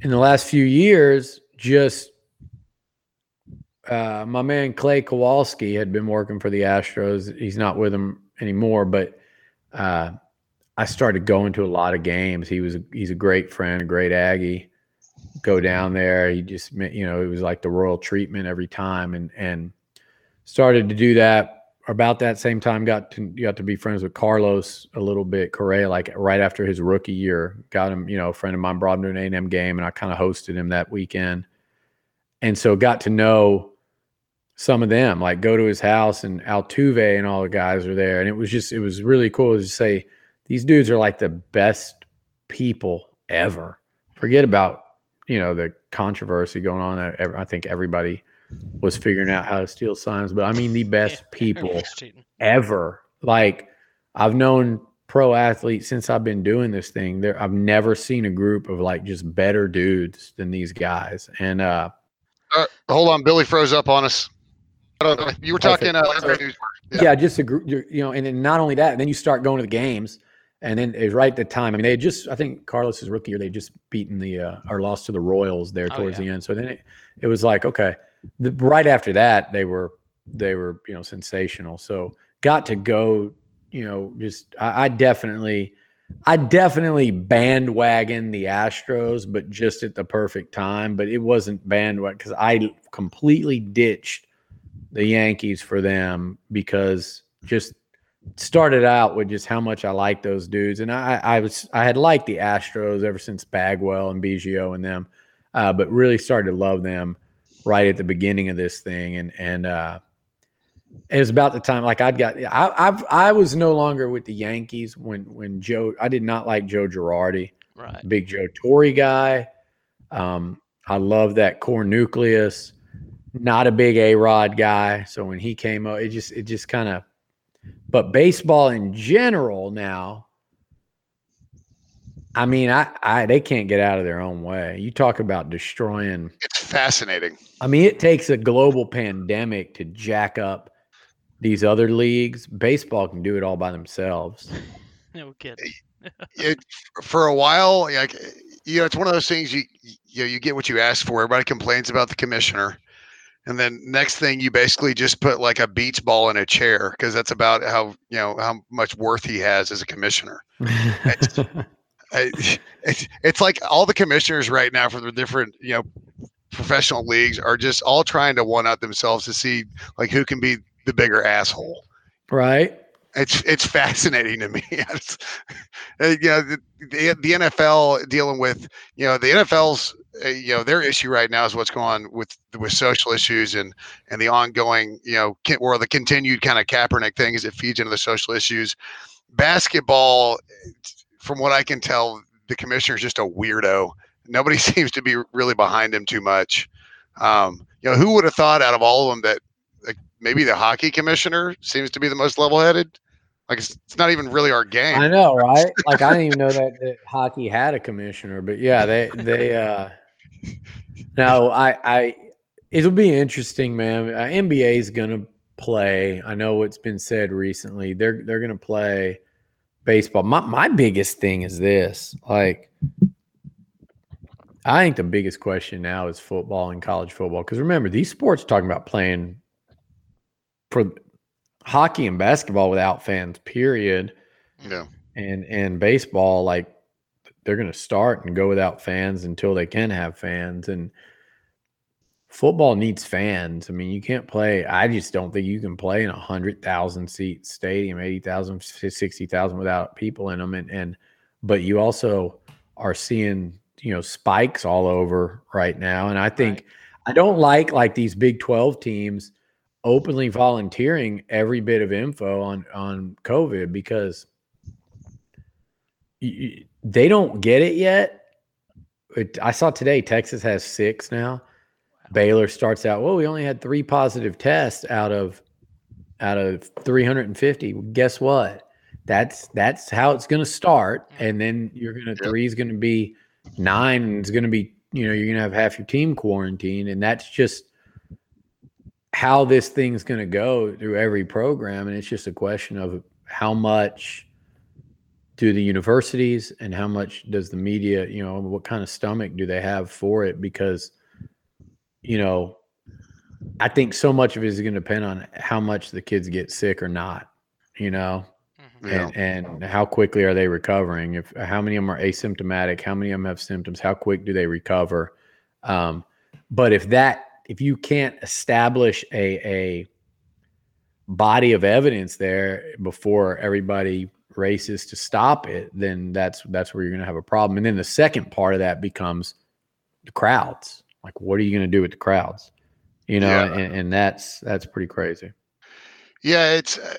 in the last few years, just uh my man Clay Kowalski had been working for the Astros. He's not with them anymore, but uh I started going to a lot of games. He was a, he's a great friend, a great Aggie go down there. He just, you know, it was like the royal treatment every time, and and started to do that about that same time. Got to got to be friends with Carlos a little bit. Correa, like right after his rookie year, got him. You know, a friend of mine brought him to an A and M game, and I kind of hosted him that weekend, and so got to know some of them. Like go to his house, and Altuve and all the guys are there, and it was just it was really cool to say these dudes are like the best people ever. Forget about you know the controversy going on. I I think everybody was figuring out how to steal signs, but I mean the best Yeah, people ever. Like I've known pro athletes since I've been doing this thing. There, I've never seen a group of like just better dudes than these guys. And uh, Uh, hold on, Billy froze up on us. I don't know. You were talking. Uh, Perfect. Lambeau News. yeah, Yeah. just a group, you know, and then not only that, then you start going to the games. And then it was right at the time. I mean, they had just, I think Carlos's rookie year, they just beaten the, uh, or lost to the Royals there Oh, towards yeah. the end. So then it, it was like, okay. The, right after that, they were, they were, you know, sensational. So got to go, you know, just, I, I definitely, I definitely bandwagon the Astros, but just at the perfect time. But it wasn't bandwagon because I completely ditched the Yankees for them because just started out with just how much I like those dudes, and I, I was I had liked the Astros ever since Bagwell and Biggio and them, uh, but really started to love them right at the beginning of this thing, and and uh, it was about the time like I'd got I I've, I was no longer with the Yankees when when Joe I did not like Joe Girardi Right. big Joe Torre guy. Um, I love that core nucleus. Not a big A Rod guy. So when he came up, it just it just kind of but baseball in general now, I mean, I, I they can't get out of their own way. You talk about destroying It's fascinating. I mean, it takes a global pandemic to jack up these other leagues. Baseball can do it all by themselves. No kidding. It, for a while, like you know, it's one of those things you you know, you get what you ask for. Everybody complains about the commissioner, and then next thing you basically just put like a beach ball in a chair because that's about how you know how much worth he has as a commissioner. I, it's it's like all the commissioners right now for the different you know professional leagues are just all trying to one up themselves to see like who can be the bigger asshole. right? It's it's fascinating to me. It's, uh, you know, the, the the NFL dealing with you know the NFL's uh, you know their issue right now is what's going on with with social issues and and the ongoing you know or the continued kind of Kaepernick thing as it feeds into the social issues. Basketball, from what I can tell, the commissioner is just a weirdo. Nobody seems to be really behind him too much. Um, you know, who would have thought out of all of them that maybe the hockey commissioner seems to be the most level-headed? Like it's, it's not even really our game. I know, right? Like I didn't even know that, that hockey had a commissioner, but yeah, they they uh no, I I it'll be interesting, man. Uh, NBA is gonna play. I know it's been said recently. They're they're gonna play baseball. My my biggest thing is this. Like I think the biggest question now is football and college football. Because remember, these sports are talking about playing for hockey and basketball without fans, period. Yeah. and and baseball like they're going to start and go without fans until they can have fans. And football needs fans. I mean you can't play i just don't think you can play in a 100,000 seat stadium 80,000 60,000 without people in them and and but you also are seeing you know spikes all over right now, and I think Right. I don't like like these Big Twelve teams openly volunteering every bit of info on on COVID because they don't get it yet. It, I saw today Texas has six now. Baylor starts out. Well, we only had three positive tests out of out of 350. Well, guess what? That's that's how it's going to start, and then you're going to three is going to be nine, and it's going to be you know you're going to have half your team quarantined, and that's just how this thing's going to go through every program, and it's just a question of how much do the universities and how much does the media, you know, what kind of stomach do they have for it? Because, you know, I think so much of it is going to depend on how much the kids get sick or not, you know, Mhm. Yeah. and, and how quickly are they recovering? If how many of them are asymptomatic? How many of them have symptoms? How quick do they recover? Um, but if that, if you can't establish a a body of evidence there before everybody races to stop it, then that's that's where you're going to have a problem. And then the second part of that becomes the crowds. Like, what are you going to do with the crowds? You know, Yeah. and, and that's that's pretty crazy. Yeah, it's. Uh,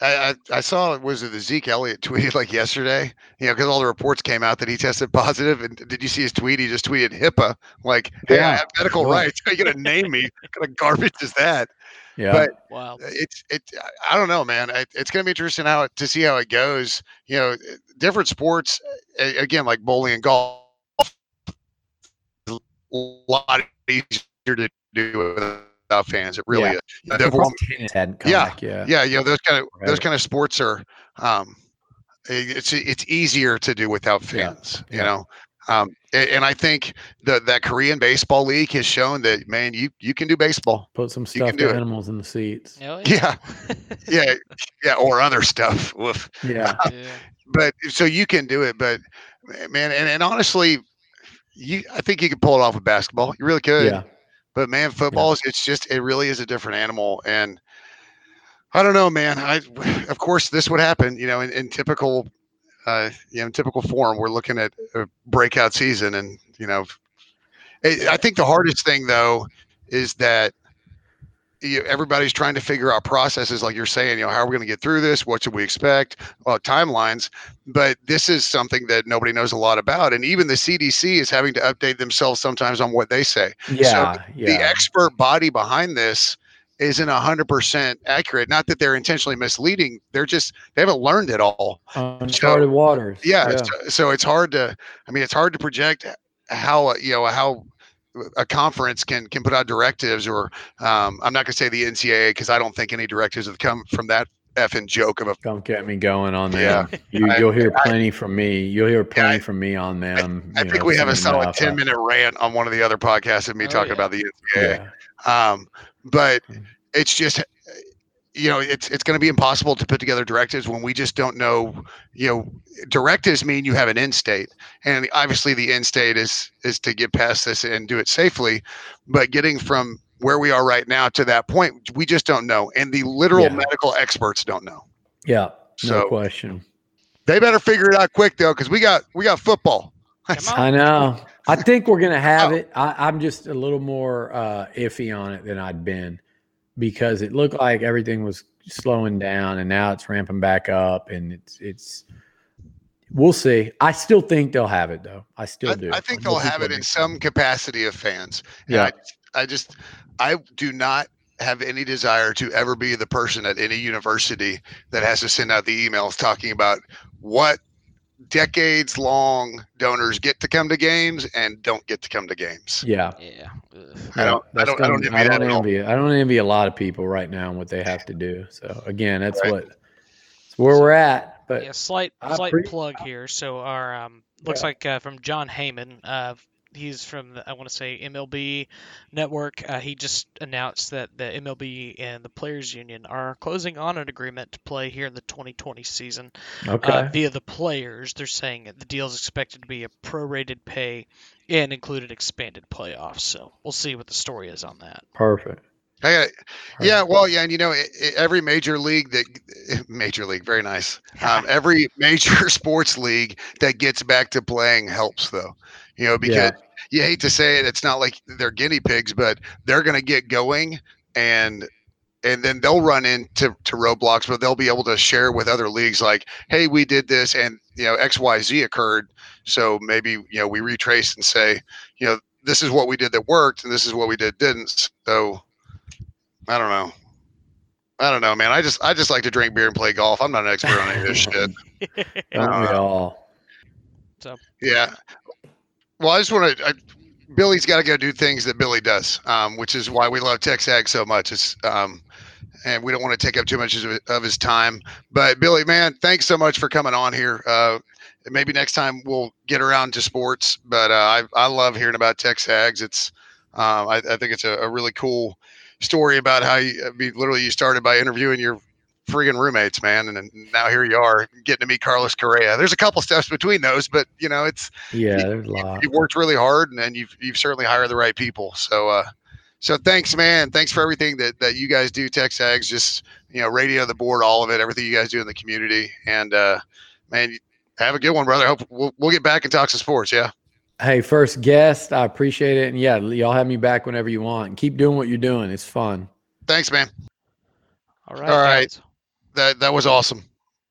I, I I saw was it the Zeke Elliott tweeted like yesterday, you know, because all the reports came out that he tested positive. And did you see his tweet? He just tweeted HIPAA, like, "Hey, I have medical Sure. rights. How are you gonna name me? What kind of garbage is that?" Yeah. But Wow. it's it. I don't know, man. It, it's gonna be interesting how to see how it goes. You know, different sports. Again, like bowling and golf, a lot easier to do without fans. It really Yeah. is. You know, The the problem tennis hadn't come Yeah. back yet. yeah, you know those kind of those kind of sports are um it's it's easier to do without Yeah, fans you know um and, i think the that korean baseball league has shown that man you you can do baseball Put some You can stuffed do it. animals in the seats. Oh, yeah yeah yeah or other stuff Woof. Yeah. yeah. but so you can do it but man and, and honestly you i think you could pull it off with basketball you really could Yeah. But man football is it's just it really is a different animal and i don't know man i of course this would happen you know in, in typical uh you know in typical form we're looking at a breakout season and you know I I think the hardest thing though is that you everybody's trying to figure out processes like you're saying you know how are we going to get through this what should we expect uh, timelines but this is something that nobody knows a lot about and even the cdc is having to update themselves sometimes on what they say Yeah. the yeah. expert body behind this isn't 100% accurate not that they're intentionally misleading they're just they haven't learned it all Uncharted waters. yeah, So, so it's hard to i mean it's hard to project how you know how a conference can can put out directives or um, i'm not going to say the ncaa because i don't think any directives have come from that effing joke of a Don't get me going on Yeah. You, I- you'll hear plenty from me. You'll hear plenty I- from me on them. i you think know, we have a solid enough. ten minute rant on one of the other podcasts of me Oh, talking yeah. about the ncaa Yeah. um, but it's just you know it's it's going to be impossible to put together directives when we just don't know you know directives mean you have an end state and obviously the end state is is to get past this and do it safely but getting from where we are right now to that point we just don't know and the literal Yeah. medical experts don't know Yeah. No so question. they better figure it out quick though because we got we got football I know. I think we're gonna have Oh. it. I, I'm just a little more uh, iffy on it than I'd been because it looked like everything was slowing down, and now it's ramping back up, and it's it's. We'll see. I still think they'll have it though. I still I, do. I think they'll have it in some capacity of fans. And Yeah. I, I just, I do not have any desire to ever be the person at any university that has to send out the emails talking about what decades long donors get to come to games and don't get to come to games. Yeah. Yeah. I don't- I don't- I don't envy that at all. envy. I don't envy a lot of people right now and what they have to do. So again, that's Right. what. That's where we're at. But yeah, slight I slight pre- plug here. So our um, looks Yeah. like uh, from Jon Heyman. Uh, he's from the, I want to say MLB Network. Uh, he just announced that the MLB and the Players Union are closing on an agreement to play here in the 2020 season okay. uh, via the players. They're saying that the deal is expected to be a prorated pay and included expanded playoffs. So we'll see what the story is on that. Perfect. I got, Yeah, well, yeah, and you know, it, it, every major league that major league, very nice. Um, every major sports league that gets back to playing helps, though. You know, because yeah. you hate to say it, it's not like they're guinea pigs, but they're going to get going, and and then they'll run into to roadblocks, but they'll be able to share with other leagues, like, hey, we did this, and you know, X Y Z occurred, so maybe you know we retrace and say, you know, this is what we did that worked, and this is what we did didn't. So I don't know. I don't know, man. I just I just like to drink beer and play golf. I'm not an expert on any of this shit. Don't we all? So yeah. Well, I just want to. Billy's got to go do things that Billy does, um, which is why we love TexAg so much. It's um, and we don't want to take up too much of his time. But Billy, man, thanks so much for coming on here. Uh, maybe next time we'll get around to sports. But uh, I I love hearing about TexAgs. It's um, I, I think it's a, a really cool story about how you I mean, literally you started by interviewing your friggin' roommates, man, and, now here you are getting to meet Carlos Correa. There's a couple steps between those, but you know it's yeah, there's a lot. You've worked really hard, and, and you've you've certainly hired the right people. So uh, so thanks, man. Thanks for everything that that you guys do. TexAgs, just you know, radio, the board, all of it, everything you guys do in the community, and uh, man, have a good one, brother. Hope we'll we'll get back and talk some sports. Yeah. Hey, first guest, I appreciate it. And yeah, y'all have me back whenever you want. Keep doing what you're doing. It's fun. Thanks, man. All right. All right. Guys. That that was awesome.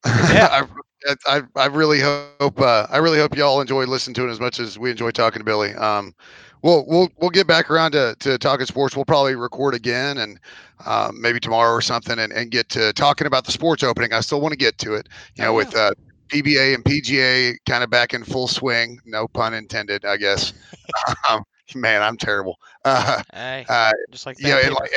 Yeah. I, I, I really hope uh, I really hope y'all enjoy listening to it as much as we enjoy talking to Billy. Um, we'll we'll we'll get back around to, to talking sports. We'll probably record again and um, maybe tomorrow or something and, and get to talking about the sports opening. I still want to get to it, you know, oh, yeah. with uh, PBA and PGA kind of back in full swing. No pun intended, I guess. um, man, I'm terrible. Uh, hey, uh, just like yeah, and like,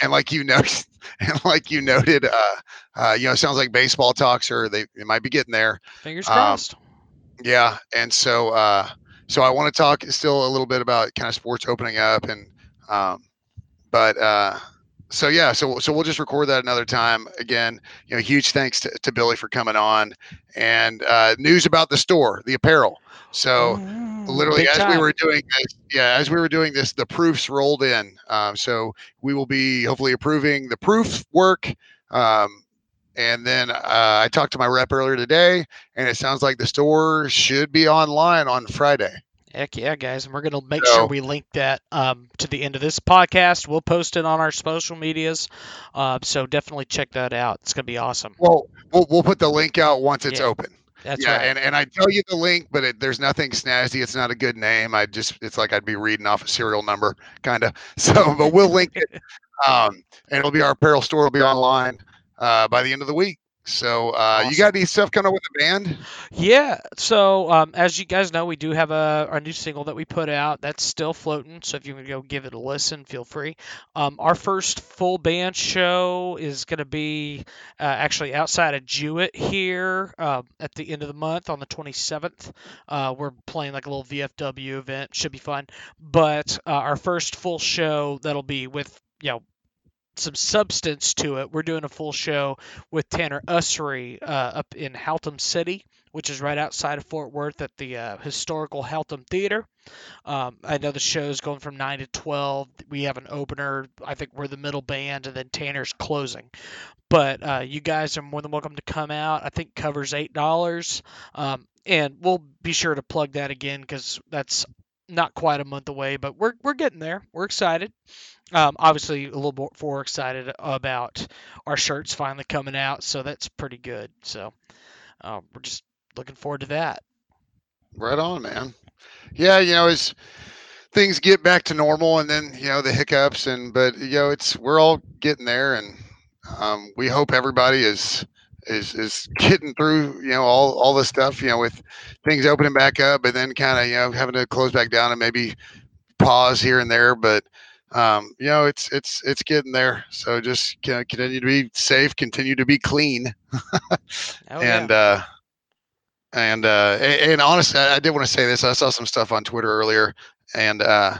and like you know, and like you noted, uh, uh, you know, it sounds like baseball talks or they, they might be getting there. Fingers um, crossed. Yeah, and so uh, so I want to talk still a little bit about kind of sports opening up and um, but uh so yeah, so so we'll just record that another time. Again, you know, huge thanks to, to Billy for coming on, and uh, news about the store, the apparel. So mm, literally, as time. we were doing this, yeah, as we were doing this, the proofs rolled in. Um, so we will be hopefully approving the proof work. Um, and then uh, I talked to my rep earlier today, and it sounds like the store should be online on Friday. Heck yeah, guys. And we're going to make so, sure we link that um, to the end of this podcast. We'll post it on our social medias. Uh, so definitely check that out. It's going to be awesome. Well, we'll, we'll put the link out once it's yeah, open. That's yeah, right. And, and I tell you the link, but it, there's nothing snazzy. It's not a good name. I just, it's like I'd be reading off a serial number, kind of. So, but we'll link it. Um, and it'll be our apparel store will be online uh, by the end of the week. So, uh, awesome. you got any stuff coming up with the band? Yeah. So, um, as you guys know, we do have a our new single that we put out that's still floating. So, if you want to go give it a listen, feel free. Um, our first full band show is going to be uh, actually outside of Jewett here uh, at the end of the month on the 27th. Uh, we're playing like a little VFW event. Should be fun. But uh, our first full show that'll be with you know some substance to it. We're doing a full show with Tanner Usrey uh, up in Haltom City, which is right outside of Fort Worth at the uh, historical Haltom Theater. Um, I know the show is going from 9 to 12. We have an opener. I think we're the middle band, and then Tanner's closing. But uh, you guys are more than welcome to come out. I think covers $8. Um, and we'll be sure to plug that again because that's not quite a month away, but we're, we're getting there. We're excited. Um, obviously, a little more, more excited about our shirts finally coming out, so that's pretty good. So uh, we're just looking forward to that. Right on, man. Yeah, you know, as things get back to normal, and then you know the hiccups, and but you know, it's we're all getting there, and um, we hope everybody is is is getting through you know all all the stuff you know with things opening back up, and then kind of you know having to close back down and maybe pause here and there, but um, you know, it's it's it's getting there. So just continue to be safe, continue to be clean, oh, and yeah. uh, and uh, and, and honestly, I, I did want to say this. I saw some stuff on Twitter earlier, and uh,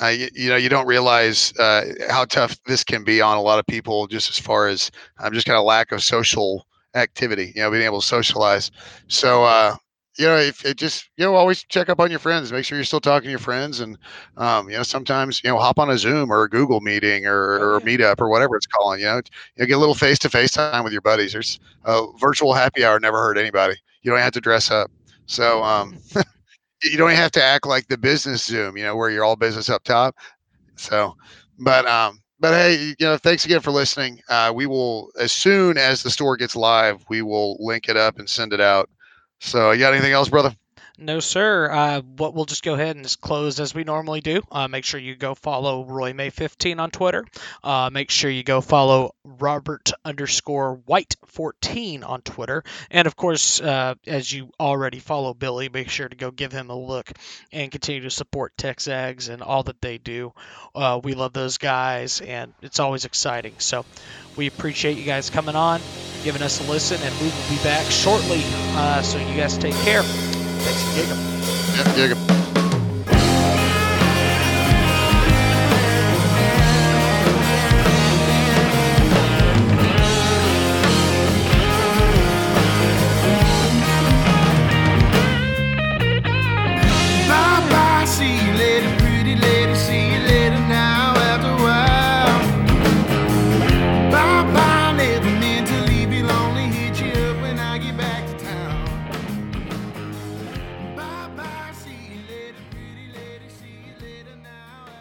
I, you know, you don't realize uh, how tough this can be on a lot of people, just as far as um, just kind of lack of social activity. You know, being able to socialize. So, uh, you know, if it just, you know, always check up on your friends, make sure you're still talking to your friends. And, um, you know, sometimes, you know, hop on a Zoom or a Google meeting or, or a meetup or whatever it's calling, you know, you know get a little face to face time with your buddies. There's a virtual happy hour never hurt anybody. You don't have to dress up. So, um, you don't have to act like the business Zoom, you know, where you're all business up top. So, but, um, but hey, you know, thanks again for listening. Uh, we will, as soon as the store gets live, we will link it up and send it out. So, you got anything else, brother? No, sir. Uh, what we'll just go ahead and just close as we normally do. Uh, make sure you go follow Roy May 15 on Twitter. Uh, make sure you go follow Robert underscore White 14 on Twitter. And of course, uh, as you already follow Billy, make sure to go give him a look and continue to support Texags and all that they do. Uh, we love those guys, and it's always exciting. So we appreciate you guys coming on, giving us a listen, and we will be back shortly. Uh, so you guys take care. Ex-Jäger. Ja,